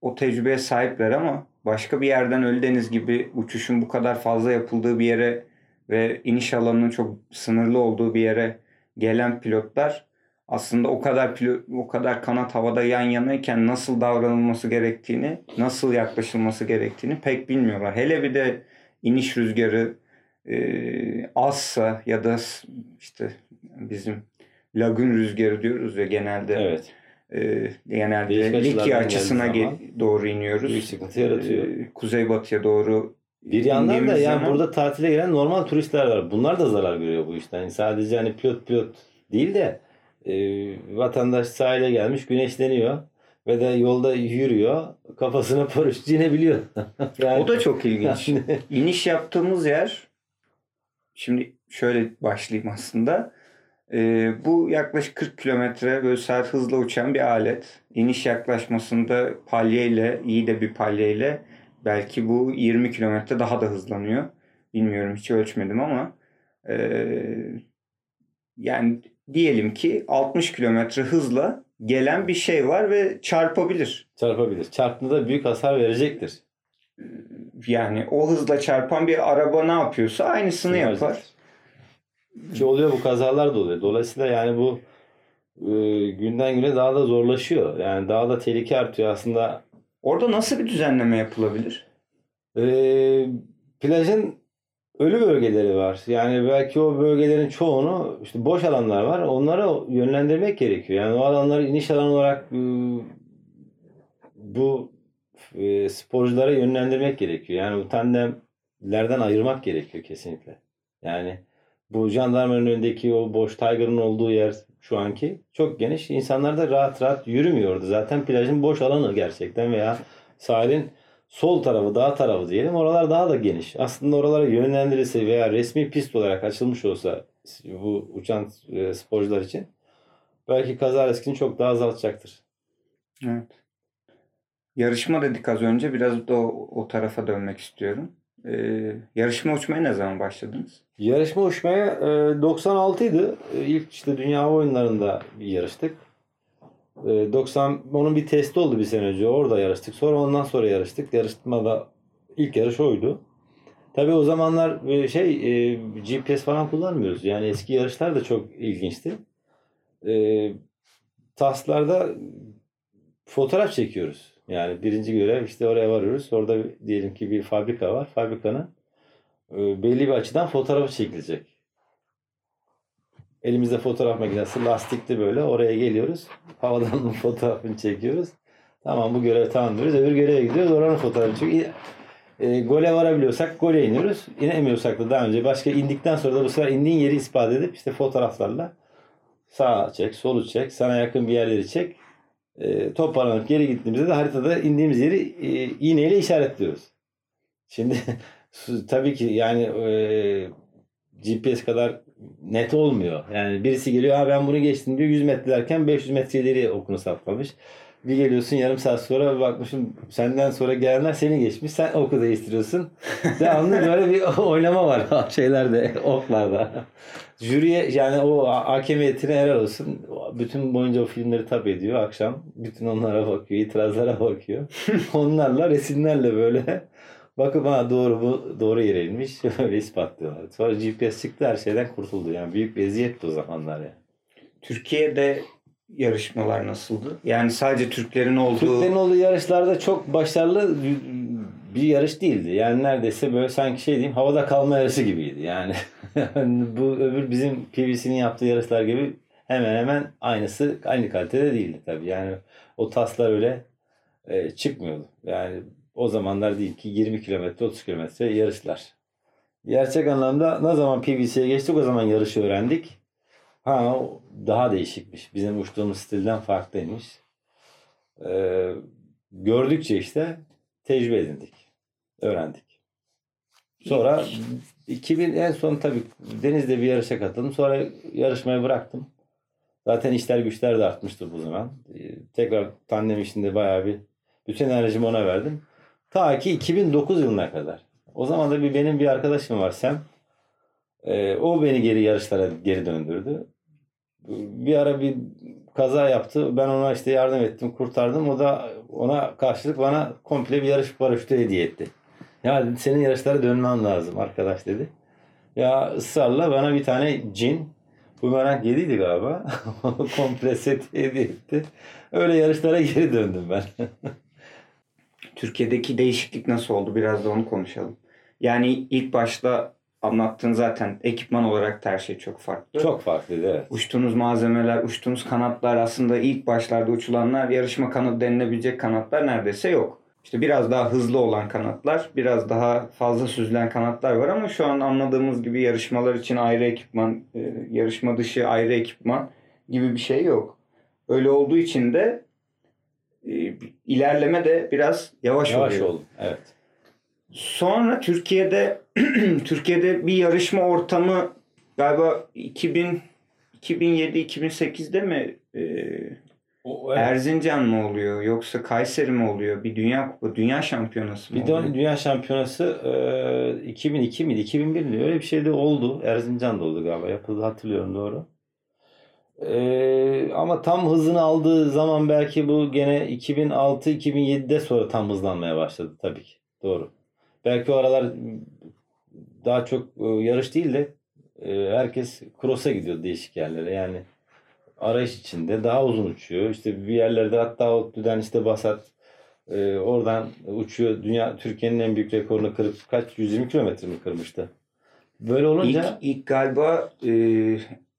o tecrübeye sahipler ama başka bir yerden Ölüdeniz gibi uçuşun bu kadar fazla yapıldığı bir yere ve iniş alanının çok sınırlı olduğu bir yere gelen pilotlar aslında o kadar pilot, o kadar kanat havada yan yanayken nasıl davranılması gerektiğini, nasıl yaklaşılması gerektiğini pek bilmiyorlar. Hele bir de iniş rüzgarı e, azsa ya da işte bizim lagün rüzgarı diyoruz ya genelde. Evet. E, genelde Değişik Likya açısına ge- doğru iniyoruz. Büyük sıkıntı yaratıyor. E, kuzeybatıya doğru Bir yandan da yani zaman- burada tatile gelen normal turistler var. Bunlar da zarar görüyor bu işten. Yani sadece hani pilot pilot değil de e, vatandaş sahile gelmiş güneşleniyor ve de yolda yürüyor. Kafasına paraşüt inebiliyor. yani, O da çok ilginç. Yani- İniş yaptığımız yer şimdi şöyle başlayayım aslında. Ee, bu yaklaşık 40 kilometre böyle saat hızla uçan bir alet. İniş yaklaşmasında palyeyle, iyi de bir palyeyle belki bu 20 kilometre daha da hızlanıyor. Bilmiyorum hiç ölçmedim ama ee, yani diyelim ki 60 kilometre hızla gelen bir şey var ve çarpabilir. çarpabilir. Çarptığında büyük hasar verecektir. Yani o hızla çarpan bir araba ne yapıyorsa aynısını yapar. Ki oluyor bu kazalar da oluyor. Dolayısıyla yani bu e, günden güne daha da zorlaşıyor. Yani daha da tehlike artıyor. Aslında Orada nasıl bir düzenleme yapılabilir? e, plajın ölü bölgeleri var. Yani belki o bölgelerin çoğunu işte boş alanlar var. Onları yönlendirmek gerekiyor. Yani o alanları iniş alanı olarak e, bu e, sporculara yönlendirmek gerekiyor. Yani bu tandemlerden ayırmak gerekiyor kesinlikle. Yani bu jandarmanın önündeki o boş Tiger'ın olduğu yer şu anki çok geniş. İnsanlar da rahat rahat yürümüyordu. Zaten plajın boş alanı gerçekten veya sahilin sol tarafı, dağ tarafı diyelim. Oralar daha da geniş. Aslında oralara yönlendirilse veya resmi pist olarak açılmış olsa bu uçan e, sporcular için belki kaza riskini çok daha azaltacaktır. Evet. Yarışma dedik az önce. Biraz da o, o tarafa dönmek istiyorum. Ee, yarışma uçmaya ne zaman başladınız? Yarışma uçmaya e, 96 idi. E, İlk işte Dünya Oyunları'nda yarıştık. E, 90 onun bir testi oldu bir sene önce. Orada yarıştık. Sonra ondan sonra yarıştık. Yarışmada ilk yarış oydu. Tabii o zamanlar e, şey e, GPS falan kullanmıyoruz. Yani eski yarışlar da çok ilginçti. E, TAS'larda fotoğraf çekiyoruz. Yani birinci görev işte oraya varıyoruz. Orada diyelim ki bir fabrika var. Fabrikanın e, belli bir açıdan fotoğrafı çekilecek. Elimizde fotoğraf makinesi lastikli böyle oraya geliyoruz. Havadan fotoğrafını çekiyoruz. Tamam bu görev tamam diyoruz. Öbür göreve gidiyoruz. Oranın fotoğrafını çekiyoruz. E, gole varabiliyorsak gole iniyoruz. İnemiyorsak da daha önce başka indikten sonra da bu sefer indiğin yeri ispat edip işte fotoğraflarla sağa çek, solu çek, sana yakın bir yerleri çek. E, toparlanıp geri gittiğimizde de haritada indiğimiz yeri e, iğneyle işaretliyoruz. Şimdi tabii ki yani e, GPS kadar net olmuyor. Yani birisi geliyor ha ben bunu geçtim diyor 100 metre derken 500 metre ileri okunu saplamış. Bir geliyorsun yarım saat sonra bakmışım senden sonra gelenler seni geçmiş. Sen oku değiştiriyorsun. Devamlı böyle bir oynama var şeylerde, oklarda. Jüriye yani o hakemiyetine helal olsun. Bütün boyunca o filmleri tap ediyor akşam. Bütün onlara bakıyor, itirazlara bakıyor. Onlarla resimlerle böyle bakıp ha doğru bu doğru yere inmiş. Öyle ispatlıyorlar. Sonra GPS çıktı her şeyden kurtuldu. Yani büyük bir eziyetti o zamanlar yani. Türkiye'de yarışmalar nasıldı? Yani sadece Türklerin olduğu... Türklerin olduğu yarışlarda çok başarılı bir yarış değildi. Yani neredeyse böyle sanki şey diyeyim havada kalma yarışı gibiydi. Yani bu öbür bizim PVC'nin yaptığı yarışlar gibi hemen hemen aynısı aynı kalitede değildi tabii. Yani o taslar öyle e, çıkmıyordu. Yani o zamanlar değil ki 20 kilometre 30 kilometre yarışlar. Gerçek anlamda ne zaman PVC'ye geçtik o zaman yarışı öğrendik. Ha o daha değişikmiş. Bizim uçtuğumuz stilden farklıymış. Ee, gördükçe işte tecrübe edindik. Öğrendik. Sonra 2000 en son tabii denizde bir yarışa katıldım. Sonra yarışmayı bıraktım. Zaten işler güçler de artmıştı bu zaman. Ee, Tekrar tandem işinde bayağı bir bütün enerjimi ona verdim. Ta ki 2009 yılına kadar. O zaman da bir benim bir arkadaşım var Sem. Ee, o beni geri yarışlara geri döndürdü. Bir ara bir kaza yaptı. Ben ona işte yardım ettim, kurtardım. O da ona karşılık bana komple bir yarış paraşütü hediye etti. Ya dedi, senin yarışlara dönmen lazım arkadaş dedi. Ya ısrarla bana bir tane cin bumerang yediydi galiba. komple set hediye etti. Öyle yarışlara geri döndüm ben. Türkiye'deki değişiklik nasıl oldu? Biraz da onu konuşalım. Yani ilk başta anlattığın zaten ekipman olarak da her şey çok farklı. Çok farklıydı evet. Uçtuğunuz malzemeler, uçtuğunuz kanatlar aslında ilk başlarda uçulanlar yarışma kanadı denilebilecek kanatlar neredeyse yok. İşte biraz daha hızlı olan kanatlar, biraz daha fazla süzülen kanatlar var ama şu an anladığımız gibi yarışmalar için ayrı ekipman, e, yarışma dışı ayrı ekipman gibi bir şey yok. Öyle olduğu için de e, ilerleme de biraz yavaş, Yavaş oluyor. oldu. Evet. Sonra Türkiye'de Türkiye'de bir yarışma ortamı galiba 2000 2007-2008'de mi e, O, evet. Erzincan mı oluyor yoksa Kayseri mi oluyor? Bir dünya kupa, dünya şampiyonası mı Bir oluyor? Dünya Şampiyonası e, 2002 miydi? 2001 miydi? Öyle bir şey de oldu. Erzincan'da oldu galiba. Yapıldı hatırlıyorum doğru. E, ama tam hızını aldığı zaman belki bu gene 2006-2007'de sonra tam hızlanmaya başladı tabii ki. Doğru. Belki o aralar daha çok e, yarış değil de e, herkes cross'a gidiyor değişik yerlere. Yani arayış içinde daha uzun uçuyor. İşte bir yerlerde hatta ODTÜ'den işte Basat e, oradan uçuyor. Dünya Türkiye'nin en büyük rekorunu kırıp kaç 120 kilometre mi kırmıştı? Böyle İlk, olunca ilk galiba e,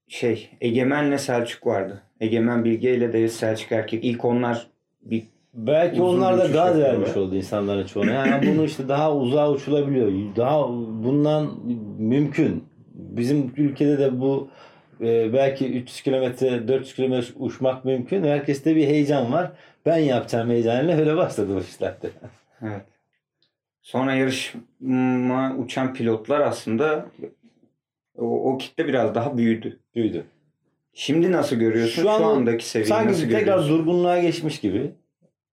şey Egemen'le Selçuk vardı. Egemen Bilge ile Deniz Selçuk Erkek. İlk onlar bir belki uzun onlar da gaz vermiş oldu insanların çoğuna. Yani bunu işte daha uzağa uçulabiliyor. Daha bundan mümkün. Bizim ülkede de bu e, belki 300 kilometre 400 kilometre uçmak mümkün. Herkeste bir heyecan var. Ben yapacağım heyecanıyla öyle başladı bu işlerde. evet. Sonra yarışma uçan pilotlar aslında o, o kitle biraz daha büyüdü. Büyüdü. Şimdi nasıl görüyorsun? Şu Şu, an andaki seviyeyi Sanki nasıl tekrar görüyorsun? durgunluğa geçmiş gibi.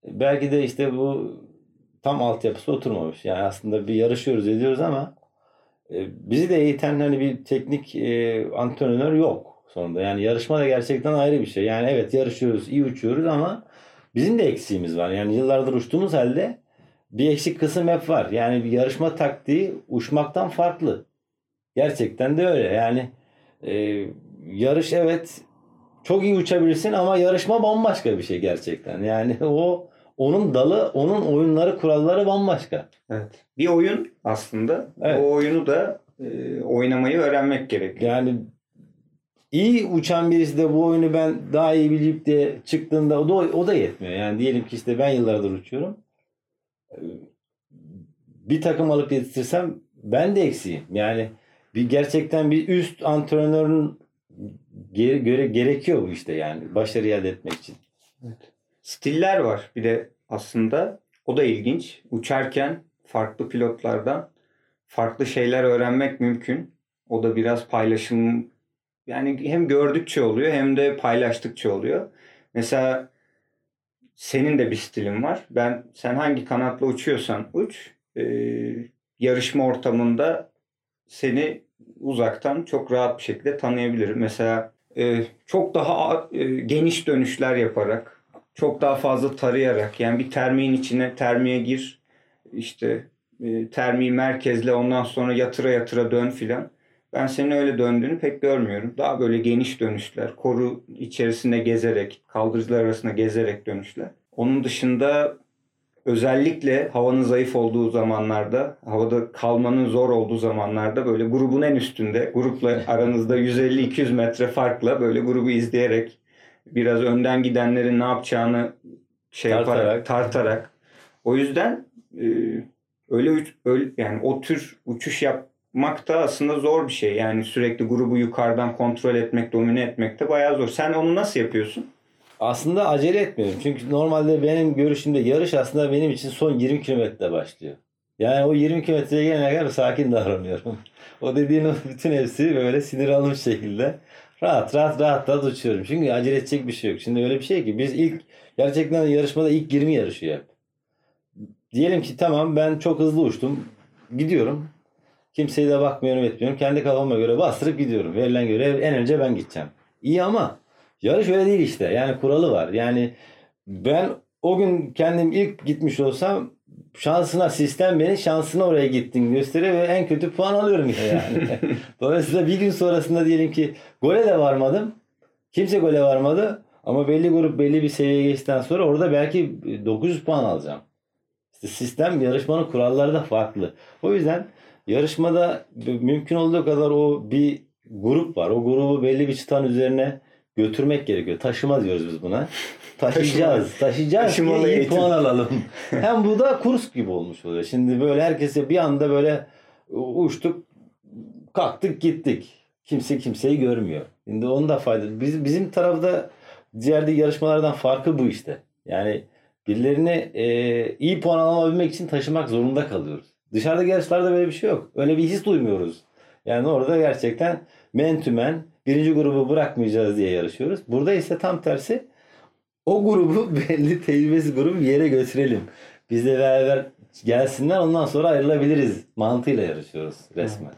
Belki de işte bu tam altyapısı oturmamış. Yani aslında bir yarışıyoruz ediyoruz ama bizi de eğiten hani bir teknik e, antrenör yok sonunda. Yani yarışma da gerçekten ayrı bir şey. Yani evet yarışıyoruz, iyi uçuyoruz ama bizim de eksiğimiz var. Yani yıllardır uçtuğumuz halde bir eksik kısım hep var. Yani bir yarışma taktiği uçmaktan farklı. Gerçekten de öyle. Yani e, yarış evet çok iyi uçabilirsin ama yarışma bambaşka bir şey gerçekten. Yani o onun dalı, onun oyunları, kuralları bambaşka. Evet. Bir oyun aslında. Evet. O oyunu da e, oynamayı öğrenmek gerekiyor. Yani iyi uçan birisi de bu oyunu ben daha iyi bilip de çıktığında o da, o da yetmiyor. Yani diyelim ki işte ben yıllardır uçuyorum. Ee, Bir takım alıp yetiştirsem ben de eksiğim. Yani bir gerçekten bir üst antrenörün gere- göre gerekiyor bu işte yani başarı elde etmek için. Stiller var bir de aslında. O da ilginç. Uçarken farklı pilotlardan farklı şeyler öğrenmek mümkün. O da biraz paylaşım yani hem gördükçe oluyor hem de paylaştıkça oluyor. Mesela senin de bir stilin var. Ben sen hangi kanatla uçuyorsan uç. e, yarışma ortamında seni uzaktan çok rahat bir şekilde tanıyabilirim. Mesela e, çok daha e, geniş dönüşler yaparak, çok daha fazla tarayarak yani bir termiğin içine termiğe gir işte e, termiği merkezle ondan sonra yatıra yatıra dön filan. Ben senin öyle döndüğünü pek görmüyorum. Daha böyle geniş dönüşler, koru içerisinde gezerek, kaldırıcılar arasında gezerek dönüşler. Onun dışında özellikle havanın zayıf olduğu zamanlarda, havada kalmanın zor olduğu zamanlarda böyle grubun en üstünde, grupla aranızda 150-200 metre farkla böyle grubu izleyerek biraz önden gidenlerin ne yapacağını şey Tartarak. yaparak, tartarak. O yüzden e, öyle, öyle yani o tür uçuş yapmak da aslında zor bir şey. Yani sürekli grubu yukarıdan kontrol etmek, domine etmek de bayağı zor. Sen onu nasıl yapıyorsun? Aslında acele etmiyorum. Çünkü normalde benim görüşümde yarış aslında benim için son 20 kilometre başlıyor. Yani o 20 kilometreye gelene kadar sakin davranıyorum. o dediğin o bütün hepsi böyle sinir almış şekilde rahat rahat rahat rahat uçuyorum. Çünkü acele edecek bir şey yok. Şimdi öyle bir şey ki biz ilk gerçekten yarışmada ilk 20 yarışıyor hep. Diyelim ki tamam ben çok hızlı uçtum. Gidiyorum. Kimseye de bakmıyorum etmiyorum. Kendi kafama göre bastırıp gidiyorum. Verilen görev en önce ben gideceğim. İyi ama yarış öyle değil işte. Yani kuralı var. Yani ben o gün kendim ilk gitmiş olsam şansına sistem beni şansına oraya gittin gösteriyor ve en kötü puan alıyorum yine yani. Dolayısıyla bir gün sonrasında diyelim ki gole de varmadım. Kimse gole varmadı. Ama belli grup belli bir seviyeye geçtikten sonra orada belki 900 puan alacağım. İşte sistem yarışmanın kuralları da farklı. O yüzden yarışmada mümkün olduğu kadar o bir grup var. O grubu belli bir çıtanın üzerine götürmek gerekiyor. Taşıma diyoruz biz buna. Taşıyacağız. Taşıyacağız Taşımalı ki iyi puan alalım. Hem bu da kurs gibi olmuş oluyor. Şimdi böyle herkese bir anda böyle uçtuk, kalktık gittik. Kimse kimseyi görmüyor. Şimdi onun da faydası. Biz, bizim tarafta diğer yarışmalardan farkı bu işte. Yani birilerini e, iyi puan alabilmek için taşımak zorunda kalıyoruz. Dışarıda yarışlarda böyle bir şey yok. Öyle bir his duymuyoruz. Yani orada gerçekten men to men birinci grubu bırakmayacağız diye yarışıyoruz. Burada ise tam tersi o grubu belli tecrübesiz grubu bir yere götürelim. Biz de beraber gelsinler ondan sonra ayrılabiliriz mantığıyla yarışıyoruz resmen.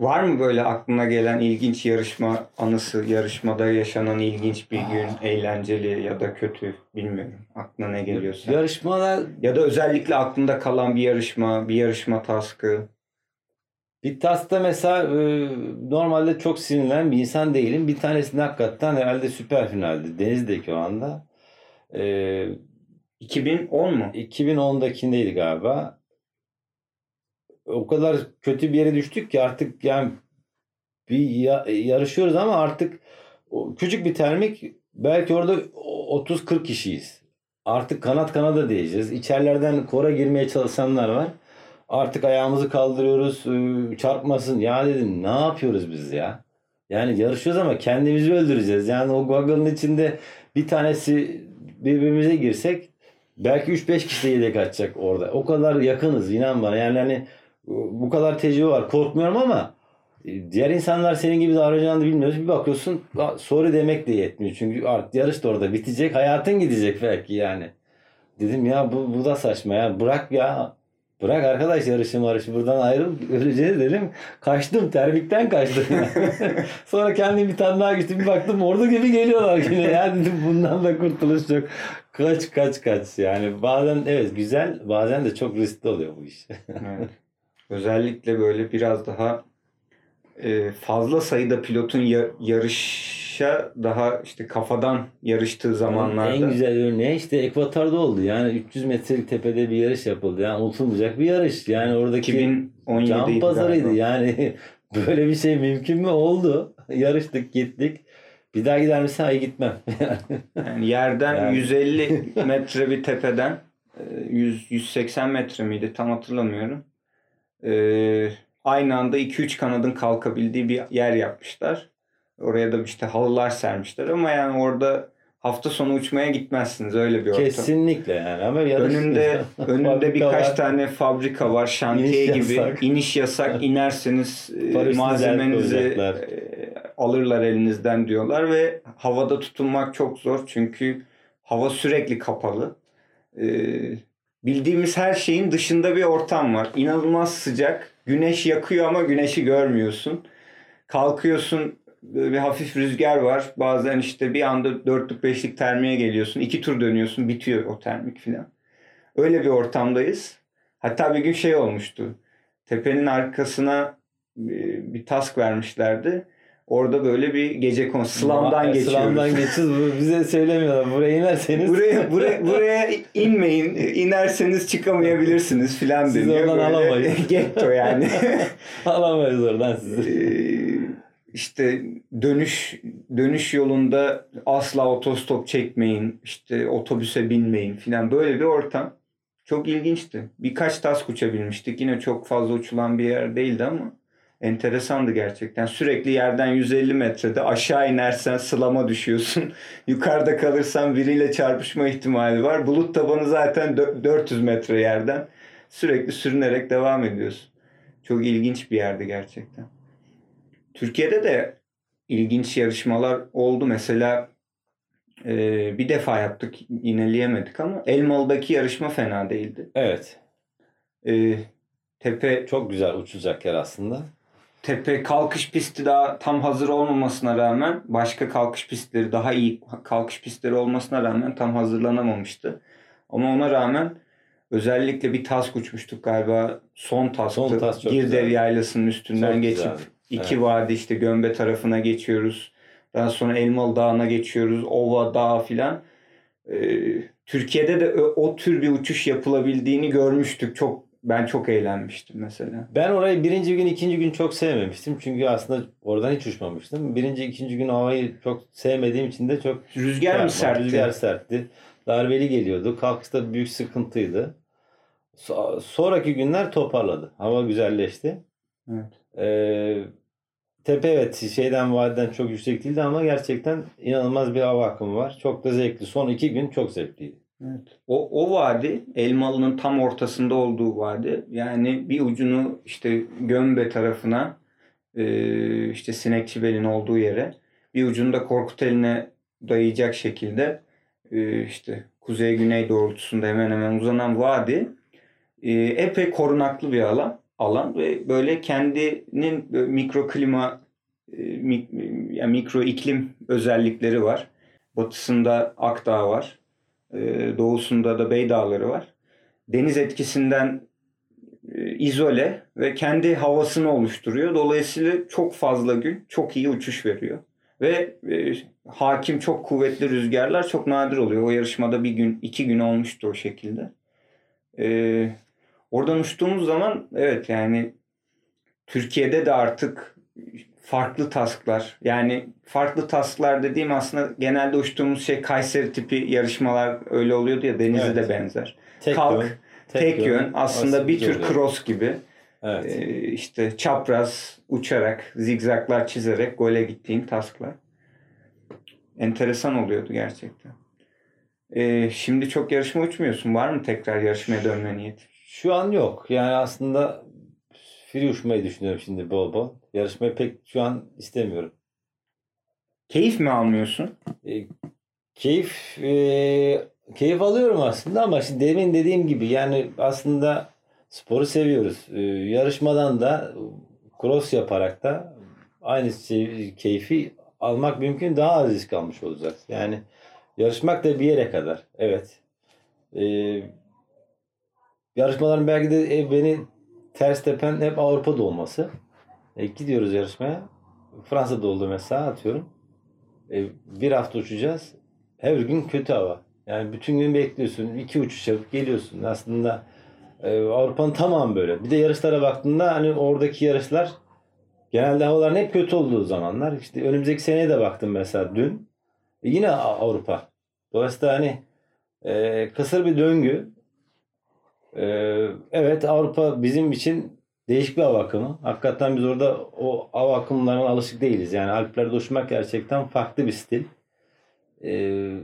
Var mı böyle aklına gelen ilginç yarışma anısı, yarışmada yaşanan ilginç bir gün, eğlenceli ya da kötü bilmiyorum. Aklına ne geliyorsa. Yarışmalar Ya da özellikle aklında kalan bir yarışma, bir yarışma taskı. Bir tasta mesela e, normalde çok sinirlenen bir insan değilim. Bir tanesinde hakikaten herhalde süper finaldi. Deniz'deki o anda. E, 2010 mu? 2010'dakindeydi galiba. O kadar kötü bir yere düştük ki artık yani bir ya- yarışıyoruz ama artık küçük bir termik belki orada 30-40 kişiyiz. Artık kanat kanada diyeceğiz. İçerilerden kora girmeye çalışanlar var. Artık ayağımızı kaldırıyoruz. ıı, Çarpmasın. Ya dedim ne yapıyoruz biz ya? Yani yarışıyoruz ama kendimizi öldüreceğiz. Yani o goggle'ın içinde bir tanesi birbirimize girsek belki 3-5 kişi de yedek atacak orada. O kadar yakınız inan bana. Yani hani bu kadar tecrübe var. Korkmuyorum ama e, diğer insanlar senin gibi davranacağını bilmiyoruz. Bir bakıyorsun "Aa, sorry demek de yetmiyor. Çünkü artık yarış da orada bitecek. Hayatın gidecek belki yani. Dedim ya bu, bu da saçma ya. Bırak ya. Bırak arkadaş yarışı marışı buradan ayrıl öleceğiz dedim. Kaçtım termikten kaçtım. Sonra kendim bir tane daha gittim bir baktım orada gibi geliyorlar yine. Ya dedim bundan da kurtuluş yok. Kaç kaç kaç yani bazen evet güzel bazen de çok riskli oluyor bu iş. Evet. Özellikle böyle biraz daha e, fazla sayıda pilotun ya- yarışa daha işte kafadan yarıştığı zamanlarda. En güzel örneği işte Ekvator'da oldu. Yani 300 metrelik tepede bir yarış yapıldı. Yani unutulmayacak bir yarış. Yani oradaki 2017'ydi can pazarıydı. galiba. Yani böyle bir şey mümkün mü? Oldu. Yarıştık gittik. Bir daha gider misin? Hayır gitmem. Yani yerden Yani. 150 metre bir tepeden e, 100 180 metre miydi tam hatırlamıyorum. Ee, aynı anda 2-3 kanadın kalkabildiği bir yer yapmışlar. Oraya da işte halılar sermişler ama yani orada hafta sonu uçmaya gitmezsiniz öyle bir ortam. Kesinlikle yani. Ama Önünde önünde birkaç var. tane fabrika var, şantiye İniş gibi. yasak. iniş yasak. inerseniz e, malzemenizi e, alırlar elinizden diyorlar ve havada tutunmak çok zor çünkü hava sürekli kapalı. E, bildiğimiz her şeyin dışında bir ortam var. İnanılmaz sıcak. Güneş yakıyor ama güneşi görmüyorsun. Kalkıyorsun bir hafif rüzgar var. Bazen işte bir anda dörtlük beşlik termiğe geliyorsun. iki tur dönüyorsun bitiyor o termik filan. Öyle bir ortamdayız. Hatta bir gün şey olmuştu. Tepenin arkasına e, bir task vermişlerdi. Orada böyle bir gece konu slamdan geçiyoruz. Slamdan geçiyoruz. Bize söylemiyorlar. Buraya inerseniz. buraya, buraya, buraya inmeyin. İnerseniz çıkamayabilirsiniz filan deniyor. oradan Böyle alamayız. Getto yani. Alamayız oradan sizi. İşte dönüş dönüş yolunda asla otostop çekmeyin, işte otobüse binmeyin filan böyle bir ortam. Çok ilginçti. Birkaç tas uçabilmiştik. Yine çok fazla uçulan bir yer değildi ama enteresandı gerçekten. Sürekli yerden 150 metrede aşağı inersen sılama düşüyorsun. Yukarıda kalırsan biriyle çarpışma ihtimali var. Bulut tabanı zaten dö- 400 metre yerden. Sürekli sürünerek devam ediyorsun. Çok ilginç bir yerdi gerçekten. Türkiye'de de ilginç yarışmalar oldu. Mesela e, bir defa yaptık, ineleyemedik ama Elmalı'daki yarışma fena değildi. Evet. E, tepe Çok güzel uçacak yer aslında. tepe kalkış pisti daha tam hazır olmamasına rağmen başka kalkış pistleri daha iyi kalkış pistleri olmasına rağmen tam hazırlanamamıştı. Ama ona rağmen özellikle bir task uçmuştuk galiba son tasktı. Son task Girdev güzeldi. yaylasının üstünden Çok geçip güzeldi. İki Evet. vadi işte Gömbe tarafına geçiyoruz. Daha sonra Elmalı Dağı'na geçiyoruz. Ova Dağı filan. Ee, Türkiye'de de o, o tür bir uçuş yapılabildiğini görmüştük. Çok ben çok eğlenmiştim mesela. Ben orayı birinci gün, ikinci gün çok sevmemiştim. Çünkü aslında oradan hiç uçmamıştım. Birinci, ikinci gün havayı çok sevmediğim için de çok Rüzgar şey mı sertti? Rüzgar sertti. Darbeli geliyordu. Kalkışta büyük sıkıntıydı. So- sonraki günler toparladı. Hava güzelleşti. Evet. Ee, tepe evet şeyden vadiden çok yüksek değildi ama gerçekten inanılmaz bir hava akımı var. Çok da zevkli. Son iki gün çok zevkliydi. Evet. O, o vadi Elmalı'nın tam ortasında olduğu vadi. Yani bir ucunu işte Gömbe tarafına e, işte Sinekçibel'in olduğu yere bir ucunu da Korkuteli'ne dayayacak şekilde e, işte kuzey güney doğrultusunda hemen hemen uzanan vadi e, epey korunaklı bir alan alan ve böyle kendinin böyle mikroklima e, mik- yani mikro iklim özellikleri var. Batısında Akdağ var. Ee, doğusunda da Bey Dağları var. Deniz etkisinden e, izole ve kendi havasını oluşturuyor. Dolayısıyla çok fazla gün çok iyi uçuş veriyor. Ve e, hakim çok kuvvetli rüzgarlar çok nadir oluyor. O yarışmada bir gün, iki gün olmuştu o şekilde. Ee, oradan uçtuğumuz zaman evet yani Türkiye'de de artık farklı tasklar yani farklı tasklar dediğim aslında genelde uçtuğumuz şey Kayseri tipi yarışmalar öyle oluyordu ya Denizli Evet. de benzer. Tek Kalk, yön, Tek, yön aslında Aslında bir tür oluyor. cross gibi Evet. Ee, işte çapraz uçarak zigzaklar çizerek gole gittiğin tasklar. Enteresan oluyordu gerçekten. Ee, şimdi çok yarışma uçmuyorsun. Var mı tekrar yarışmaya dönme niyeti? Şu an yok. Yani aslında free uçmayı düşünüyorum şimdi bol bol. Yarışmayı pek şu an istemiyorum. Keyif mi almıyorsun? E, keyif e, keyif alıyorum aslında ama şimdi demin dediğim gibi yani aslında sporu seviyoruz. E, yarışmadan da cross yaparak da aynı şey, keyfi almak mümkün daha az risk almış olacağız. Yani yarışmak da bir yere kadar. Evet. E, yarışmaların belki de e, beni ters tepen hep Avrupa'da olması. E, gidiyoruz yarışmaya. Fransa'da oldu mesela atıyorum. E, bir hafta uçacağız. Her gün kötü hava. Yani bütün gün bekliyorsun. iki uçuş yapıp geliyorsun. Aslında e, Avrupa'nın tamamı böyle. Bir de yarışlara baktığında hani oradaki yarışlar genelde havaların hep kötü olduğu zamanlar. İşte önümüzdeki seneye de baktım mesela dün. E, yine Avrupa. Dolayısıyla hani e, kısır bir döngü. E, evet Avrupa bizim için değişik bir hava akımı. Hakikaten biz orada o hava akımlarına alışık değiliz. Yani Alplerde uçmak gerçekten farklı bir stil. Ee,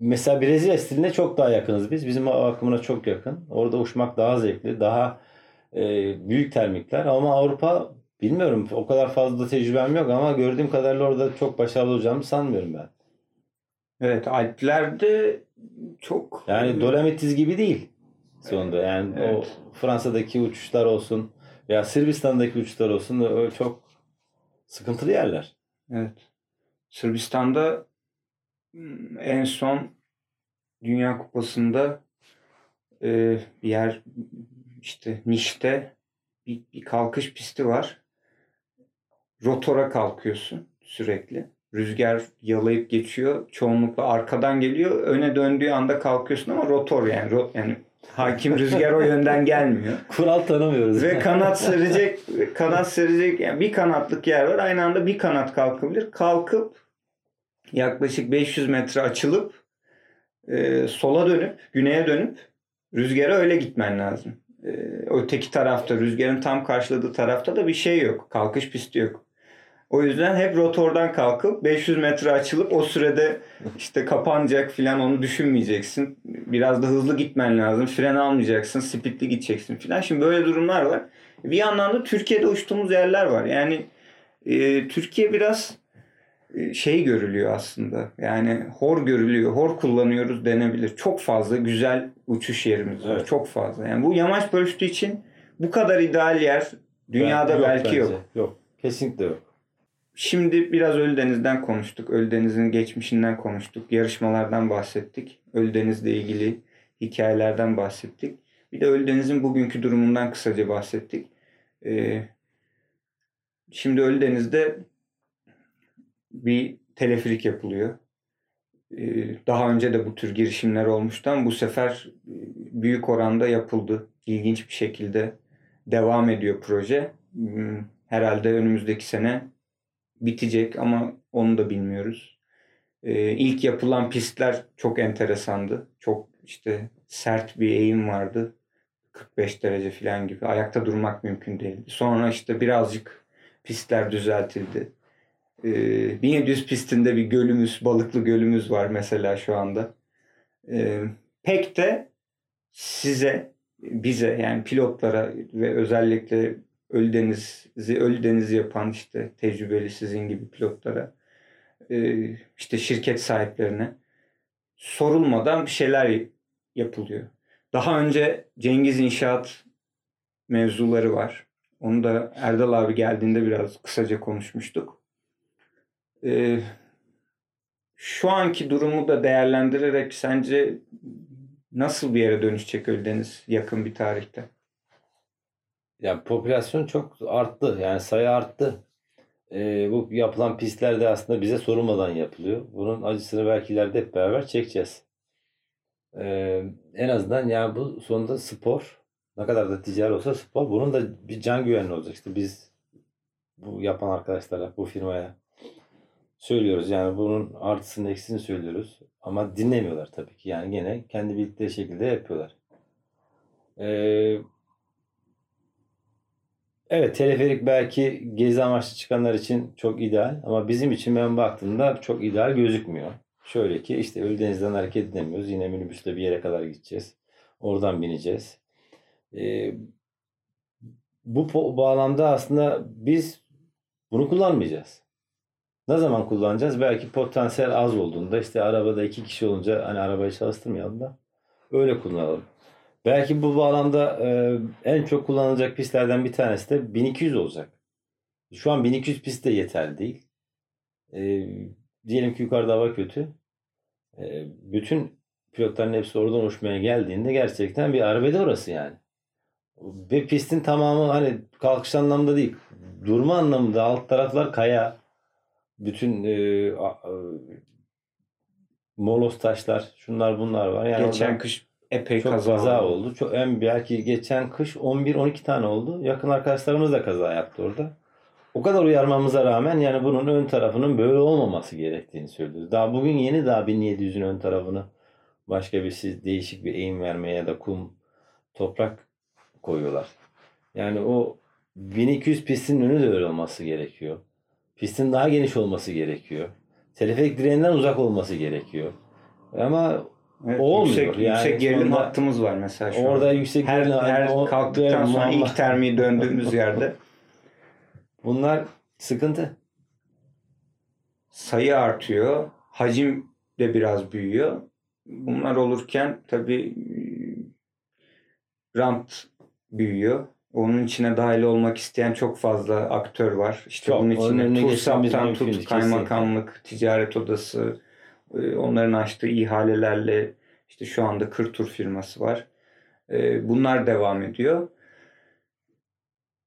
mesela Brezilya stiline çok daha yakınız biz. Bizim hava akımına çok yakın. Orada uçmak daha zevkli, daha e, büyük termikler. Ama Avrupa bilmiyorum o kadar fazla tecrübem yok ama gördüğüm kadarıyla orada çok başarılı olacağımı sanmıyorum ben. Evet Alplerde çok Yani Dolomitis gibi değil sonunda. Yani Evet. o Fransa'daki uçuşlar olsun veya Sırbistan'daki uçuşlar olsun o çok sıkıntılı yerler. Evet. Sırbistan'da hmm, en son Dünya Kupası'nda e, bir yer işte Niş'te bir, bir kalkış pisti var. rotora kalkıyorsun sürekli. Rüzgar yalayıp geçiyor. Çoğunlukla arkadan geliyor. Öne döndüğü anda kalkıyorsun ama rotor yani. Ro- yani hakim rüzgar o yönden gelmiyor. Kural tanımıyoruz. Ve kanat serecek, kanat serecek yani bir kanatlık yer var. Aynı anda bir kanat kalkabilir. Kalkıp yaklaşık 500 metre açılıp e, sola dönüp, güneye dönüp rüzgara öyle gitmen lazım. E, öteki tarafta, rüzgarın tam karşıladığı tarafta da bir şey yok. Kalkış pisti yok. O yüzden hep rotordan kalkıp 500 metre açılıp o sürede işte kapanacak filan onu düşünmeyeceksin. Biraz da hızlı gitmen lazım. Fren almayacaksın. Speedli gideceksin filan. Şimdi böyle durumlar var. Bir yandan da Türkiye'de uçtuğumuz yerler var. Yani e, Türkiye biraz e, şey görülüyor aslında. Yani hor görülüyor. Hor kullanıyoruz denebilir. Çok fazla güzel uçuş yerimiz var. Evet. Çok fazla. Yani bu yamaç paraşütü için bu kadar ideal yer dünyada Yok belki bence. yok. Yok. Kesinlikle yok. Şimdi biraz Ölüdeniz'den konuştuk. Ölüdeniz'in geçmişinden konuştuk. Yarışmalardan bahsettik. Ölüdeniz'le ilgili hikayelerden bahsettik. Bir de Ölüdeniz'in bugünkü durumundan kısaca bahsettik. Ee, şimdi Ölüdeniz'de bir teleferik yapılıyor. Ee, daha önce de bu tür girişimler olmuştu ama bu sefer e, büyük oranda yapıldı. İlginç bir şekilde devam ediyor proje. Hmm, Herhalde önümüzdeki sene bitecek ama onu da bilmiyoruz. Ee, ilk yapılan pistler çok enteresandı. Çok işte sert bir eğim vardı. 45 derece falan gibi. Ayakta durmak mümkün değildi. Sonra işte birazcık pistler düzeltildi. Ee, 1700 pistinde bir gölümüz, balıklı gölümüz var mesela şu anda. Ee, pek de size, bize yani pilotlara ve özellikle Ölüdeniz'i Ölüdeniz yapan işte tecrübeli sizin gibi pilotlara e, işte şirket sahiplerine sorulmadan bir şeyler yapılıyor. Daha önce Cengiz İnşaat mevzuları var. Onu da Erdal abi geldiğinde biraz kısaca konuşmuştuk. E, şu anki durumu da değerlendirerek sence nasıl bir yere dönüşecek Ölüdeniz yakın bir tarihte? Yani popülasyon çok arttı. Yani sayı arttı. Ee, bu yapılan pistler de aslında bize sorulmadan yapılıyor. Bunun acısını belki ileride hep beraber çekeceğiz. Ee, en azından yani bu sonunda spor ne kadar da ticari olsa spor bunun da bir can güvenli olacak. İşte biz bu yapan arkadaşlara, bu firmaya söylüyoruz. Yani bunun artısını eksisini söylüyoruz. Ama dinlemiyorlar tabii ki. Yani gene kendi bildikleri şekilde yapıyorlar. Ee, Evet teleferik belki gezi amaçlı çıkanlar için çok ideal ama bizim için ben baktığımda çok ideal gözükmüyor. Şöyle ki işte Ölüdeniz'den hareket edemiyoruz. Yine minibüsle bir yere kadar gideceğiz. Oradan bineceğiz. Ee, bu bağlamda aslında biz bunu kullanmayacağız. Ne zaman kullanacağız? Belki potansiyel az olduğunda işte arabada iki kişi olunca hani arabayı çalıştırmayalım da öyle kullanalım. Belki bu bağlamda e, en çok kullanılacak pistlerden bir tanesi de 1200 olacak. Şu an 1200 pist de yeterli değil. E, diyelim ki yukarıda hava kötü. E, bütün pilotların hepsi oradan uçmaya geldiğinde gerçekten bir arbede orası yani. Ve pistin tamamı hani kalkış anlamında değil. Durma anlamında alt taraflar kaya. Bütün e, a- a- molos taşlar, şunlar bunlar var. Yani Geçen oradan- kış epey çok kaza, kaza, oldu. oldu. Çok en belki geçen kış 11-12 tane oldu. Yakın arkadaşlarımız da kaza yaptı orada. O kadar uyarmamıza rağmen yani bunun ön tarafının böyle olmaması gerektiğini söylüyoruz. Daha bugün yeni daha 1700'ün ön tarafını başka bir siz değişik bir eğim vermeye ya da kum, toprak koyuyorlar. Yani o 1200 pistin önü de öyle olması gerekiyor. Pistin daha geniş olması gerekiyor. Teleferik direğinden uzak olması gerekiyor. Ama Evet, Olmuyor. Yüksek, Yani yüksek gerilim hattımız var mesela şu Orada an. yüksek Her, gerilim- her o- kalktıktan sonra muamma- ilk termiği döndüğümüz yerde Bunlar sıkıntı. sayı artıyor. Hacim de biraz büyüyor. Bunlar olurken tabii rant büyüyor. Onun içine dahil olmak isteyen çok fazla aktör var. İşte Çok. bunun geçmemiz TURSAP'tan tut, kaymakamlık, ticaret odası, e, onların açtığı ihalelerle işte şu anda Kırtur firması var. E, Bunlar devam ediyor.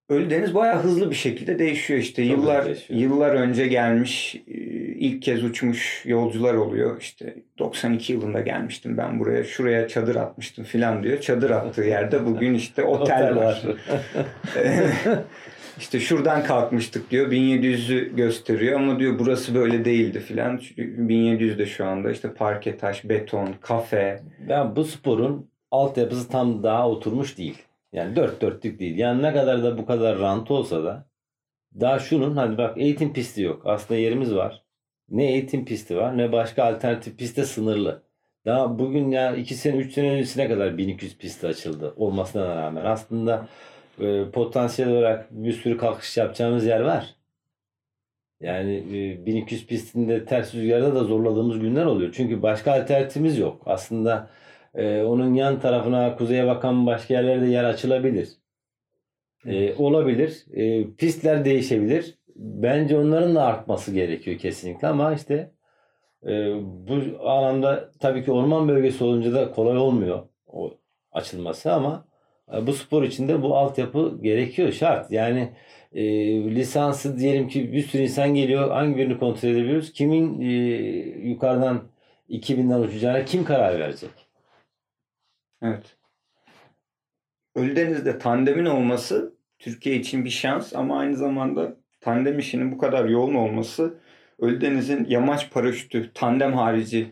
Ölüdeniz bayağı hızlı bir şekilde değişiyor işte. Çok yıllar değişiyor. yıllar önce gelmiş, e, ilk kez uçmuş yolcular oluyor. İşte 92 yılında gelmiştim ben buraya. Şuraya çadır atmıştım filan diyor. Çadır attığı yerde bugün işte otel, var. işte şuradan kalkmıştık diyor. 1700'ü gösteriyor ama diyor burası böyle değildi filan. 1700'de şu anda işte parke taş, beton, kafe. Ben bu sporun altyapısı tam daha oturmuş değil. Yani dört dörtlük değil. Yani ne kadar da bu kadar rant olsa da daha şunun hani bak eğitim pisti yok. Aslında yerimiz var. Ne eğitim pisti var ne başka alternatif piste sınırlı. Daha bugün ya 2 sene 3 sene öncesine kadar 1200 pisti açıldı olmasına rağmen. Aslında e, potansiyel olarak bir sürü kalkış yapacağımız yer var. Yani e, 1200 pistinde ters rüzgarda da zorladığımız günler oluyor. Çünkü başka alternatifimiz yok. Aslında e, onun yan tarafına kuzeye bakan başka yerlerde yer açılabilir. E, olabilir. E, pistler değişebilir. Bence onların da artması gerekiyor kesinlikle ama işte e, bu alanda tabii ki orman bölgesi olunca da kolay olmuyor o açılması ama bu spor için de bu altyapı gerekiyor şart. Yani e, lisansı diyelim ki bir sürü insan geliyor hangi birini kontrol edebiliyoruz? Kimin e, yukarıdan 2000'den uçacağına kim karar verecek? Evet. Ölüdeniz'de tandemin olması Türkiye için bir şans ama aynı zamanda tandem işinin bu kadar yoğun olması Ölüdeniz'in yamaç paraşütü tandem harici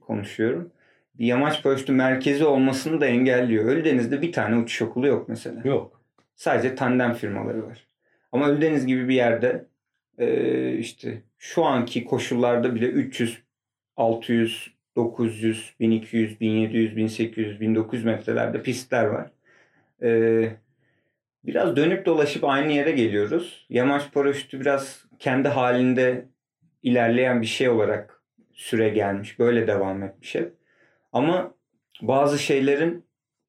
konuşuyorum. Bir yamaç paraşütü merkezi olmasını da engelliyor. Ölüdeniz'de bir tane uçuş okulu yok mesela. Yok. Sadece tandem firmaları var. Ama Ölüdeniz gibi bir yerde e, işte şu anki koşullarda bile 300, 600, 900, 1200, 1700, 1800, 1900 metrelerde pistler var. E, biraz dönüp dolaşıp aynı yere geliyoruz. Yamaç paraşütü biraz kendi halinde ilerleyen bir şey olarak süre gelmiş. Böyle devam etmiş hep. Ama bazı şeylerin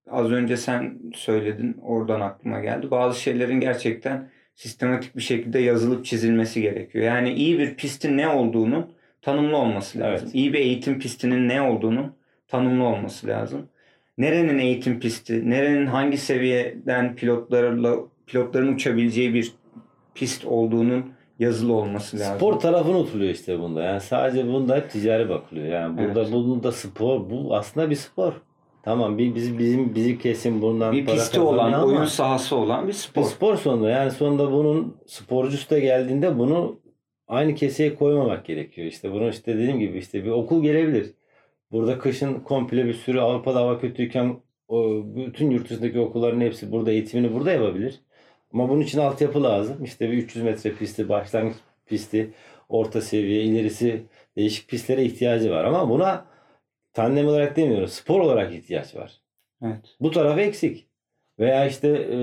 az önce sen söyledin oradan aklıma geldi. Bazı şeylerin gerçekten sistematik bir şekilde yazılıp çizilmesi gerekiyor. Yani iyi bir pistin ne olduğunu tanımlı olması lazım. Evet. İyi bir eğitim pistinin ne olduğunu tanımlı olması lazım. Nerenin eğitim pisti, nerenin hangi seviyeden pilotlarla pilotların uçabileceği bir pist olduğunun yazılı olması lazım. Spor tarafı unutuluyor işte bunda. Yani sadece bunda hep ticari bakılıyor. Yani burada Evet. bunun da spor bu aslında bir spor. Tamam bir bizim bizim bizim kesim bundan bir para pisti olan, ama oyun sahası olan bir bir spor. spor sonunda yani sonunda bunun sporcusu da geldiğinde bunu aynı keseye koymamak gerekiyor. İşte bunu işte dediğim gibi işte bir okul gelebilir. Burada kışın komple bir sürü Avrupa'da hava kötüyken bütün yurt dışındaki okulların hepsi burada eğitimini burada yapabilir. Ama bunun için altyapı lazım. İşte bir 300 metre pisti, başlangıç pisti, orta seviye, ilerisi değişik pistlere ihtiyacı var. Ama buna tandem olarak demiyoruz. Spor olarak ihtiyaç var. Evet. Bu tarafı eksik. Veya işte e,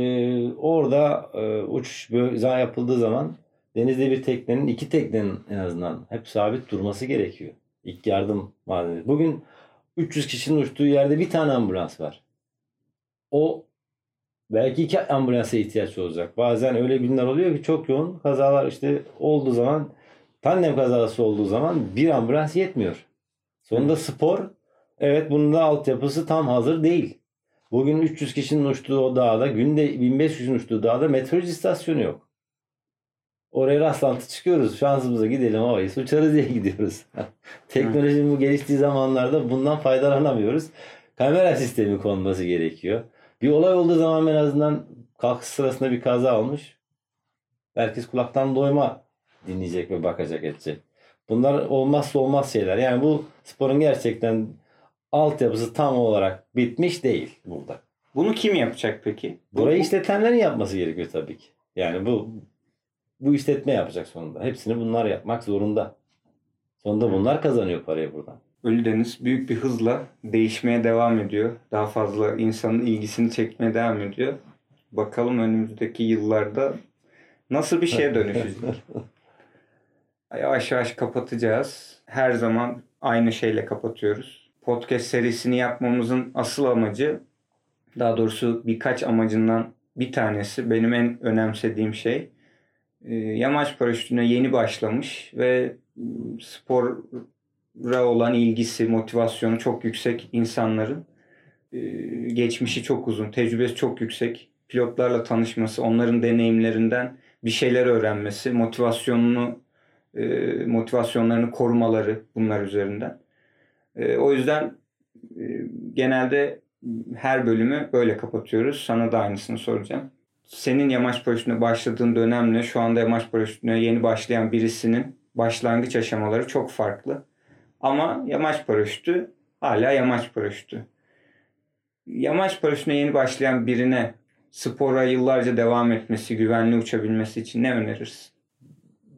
orada e, uçuş böyle yapıldığı zaman denizde bir teknenin iki teknenin en azından hep sabit durması gerekiyor. İlk yardım malzemesi. Bugün 300 kişinin uçtuğu yerde bir tane ambulans var. O belki iki ambulansa ihtiyaç olacak. Bazen öyle günler oluyor ki çok yoğun kazalar işte olduğu zaman tandem kazası olduğu zaman bir ambulans yetmiyor. Sonunda spor evet bunun da altyapısı tam hazır değil. Bugün 300 kişinin uçtuğu o dağda, günde 1500 kişinin uçtuğu dağda meteoroloji istasyonu yok. Oraya rastlantı çıkıyoruz. Şansımıza gidelim havayı uçarız diye gidiyoruz. Teknolojinin bu geliştiği zamanlarda bundan faydalanamıyoruz. Kamera sistemi konması gerekiyor. Bir olay olduğu zaman en azından kalkış sırasında bir kaza olmuş. Herkes kulaktan doyma dinleyecek ve bakacak edecek. Bunlar olmazsa olmaz şeyler. Yani bu sporun gerçekten altyapısı tam olarak bitmiş değil burada. Bunu kim yapacak peki? Burayı işletenlerin yapması gerekiyor tabii ki. Yani bu bu işletme yapacak sonunda. Hepsini bunlar yapmak zorunda. Sonunda bunlar kazanıyor parayı buradan. Ölüdeniz büyük bir hızla değişmeye devam ediyor. Daha fazla insanın ilgisini çekmeye devam ediyor. Bakalım önümüzdeki yıllarda nasıl bir şeye dönüşecek. yavaş yavaş kapatacağız. Her zaman aynı şeyle kapatıyoruz. Podcast serisini yapmamızın asıl amacı, daha doğrusu birkaç amacından bir tanesi, benim en önemsediğim şey, e, yamaç paraşütüne yeni başlamış ve m, spora olan ilgisi, motivasyonu çok yüksek insanların e, geçmişi çok uzun, tecrübesi çok yüksek pilotlarla tanışması, onların deneyimlerinden bir şeyler öğrenmesi, motivasyonunu e, motivasyonlarını korumaları bunlar üzerinden. E, o yüzden e, genelde her bölümü böyle kapatıyoruz. Sana da aynısını soracağım. Senin yamaç paraşütüne başladığın dönemle şu anda yamaç paraşütüne yeni başlayan birisinin başlangıç aşamaları çok farklı. Ama yamaç paraşütü hala yamaç paraşütü. Yamaç paraşütüne yeni başlayan birine spora yıllarca devam etmesi, güvenli uçabilmesi için ne önerirsin?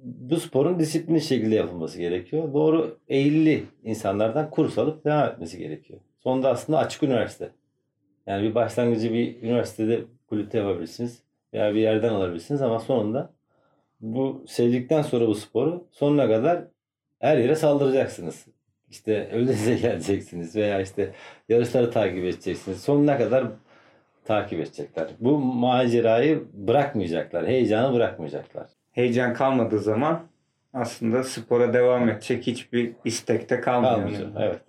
Bu sporun disiplinli şekilde yapılması gerekiyor. Doğru eğilli insanlardan kurs alıp devam etmesi gerekiyor. Sonunda aslında açık üniversite. Yani bir başlangıcı bir üniversitede kulüpte yapabilirsiniz. Veya bir yerden alabilirsiniz ama sonunda bu sevdikten sonra bu sporu sonuna kadar her yere saldıracaksınız. İşte Öldeniz'e geleceksiniz veya işte yarışları takip edeceksiniz. Sonuna kadar takip edecekler. Bu macerayı bırakmayacaklar. Heyecanı bırakmayacaklar. Heyecan kalmadığı zaman aslında spora devam edecek hiçbir istekte kalmıyor. Kalmayacak. Evet.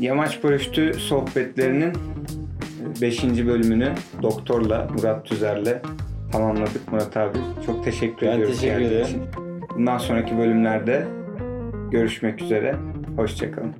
Yamaç paraşütü sohbetlerinin 5. bölümünü doktorla Murat Tüzer'le tamamladık Murat abi. Çok teşekkür Ben ediyoruz. teşekkür geldiğin ederim. için. Bundan sonraki bölümlerde görüşmek üzere. Hoşçakalın.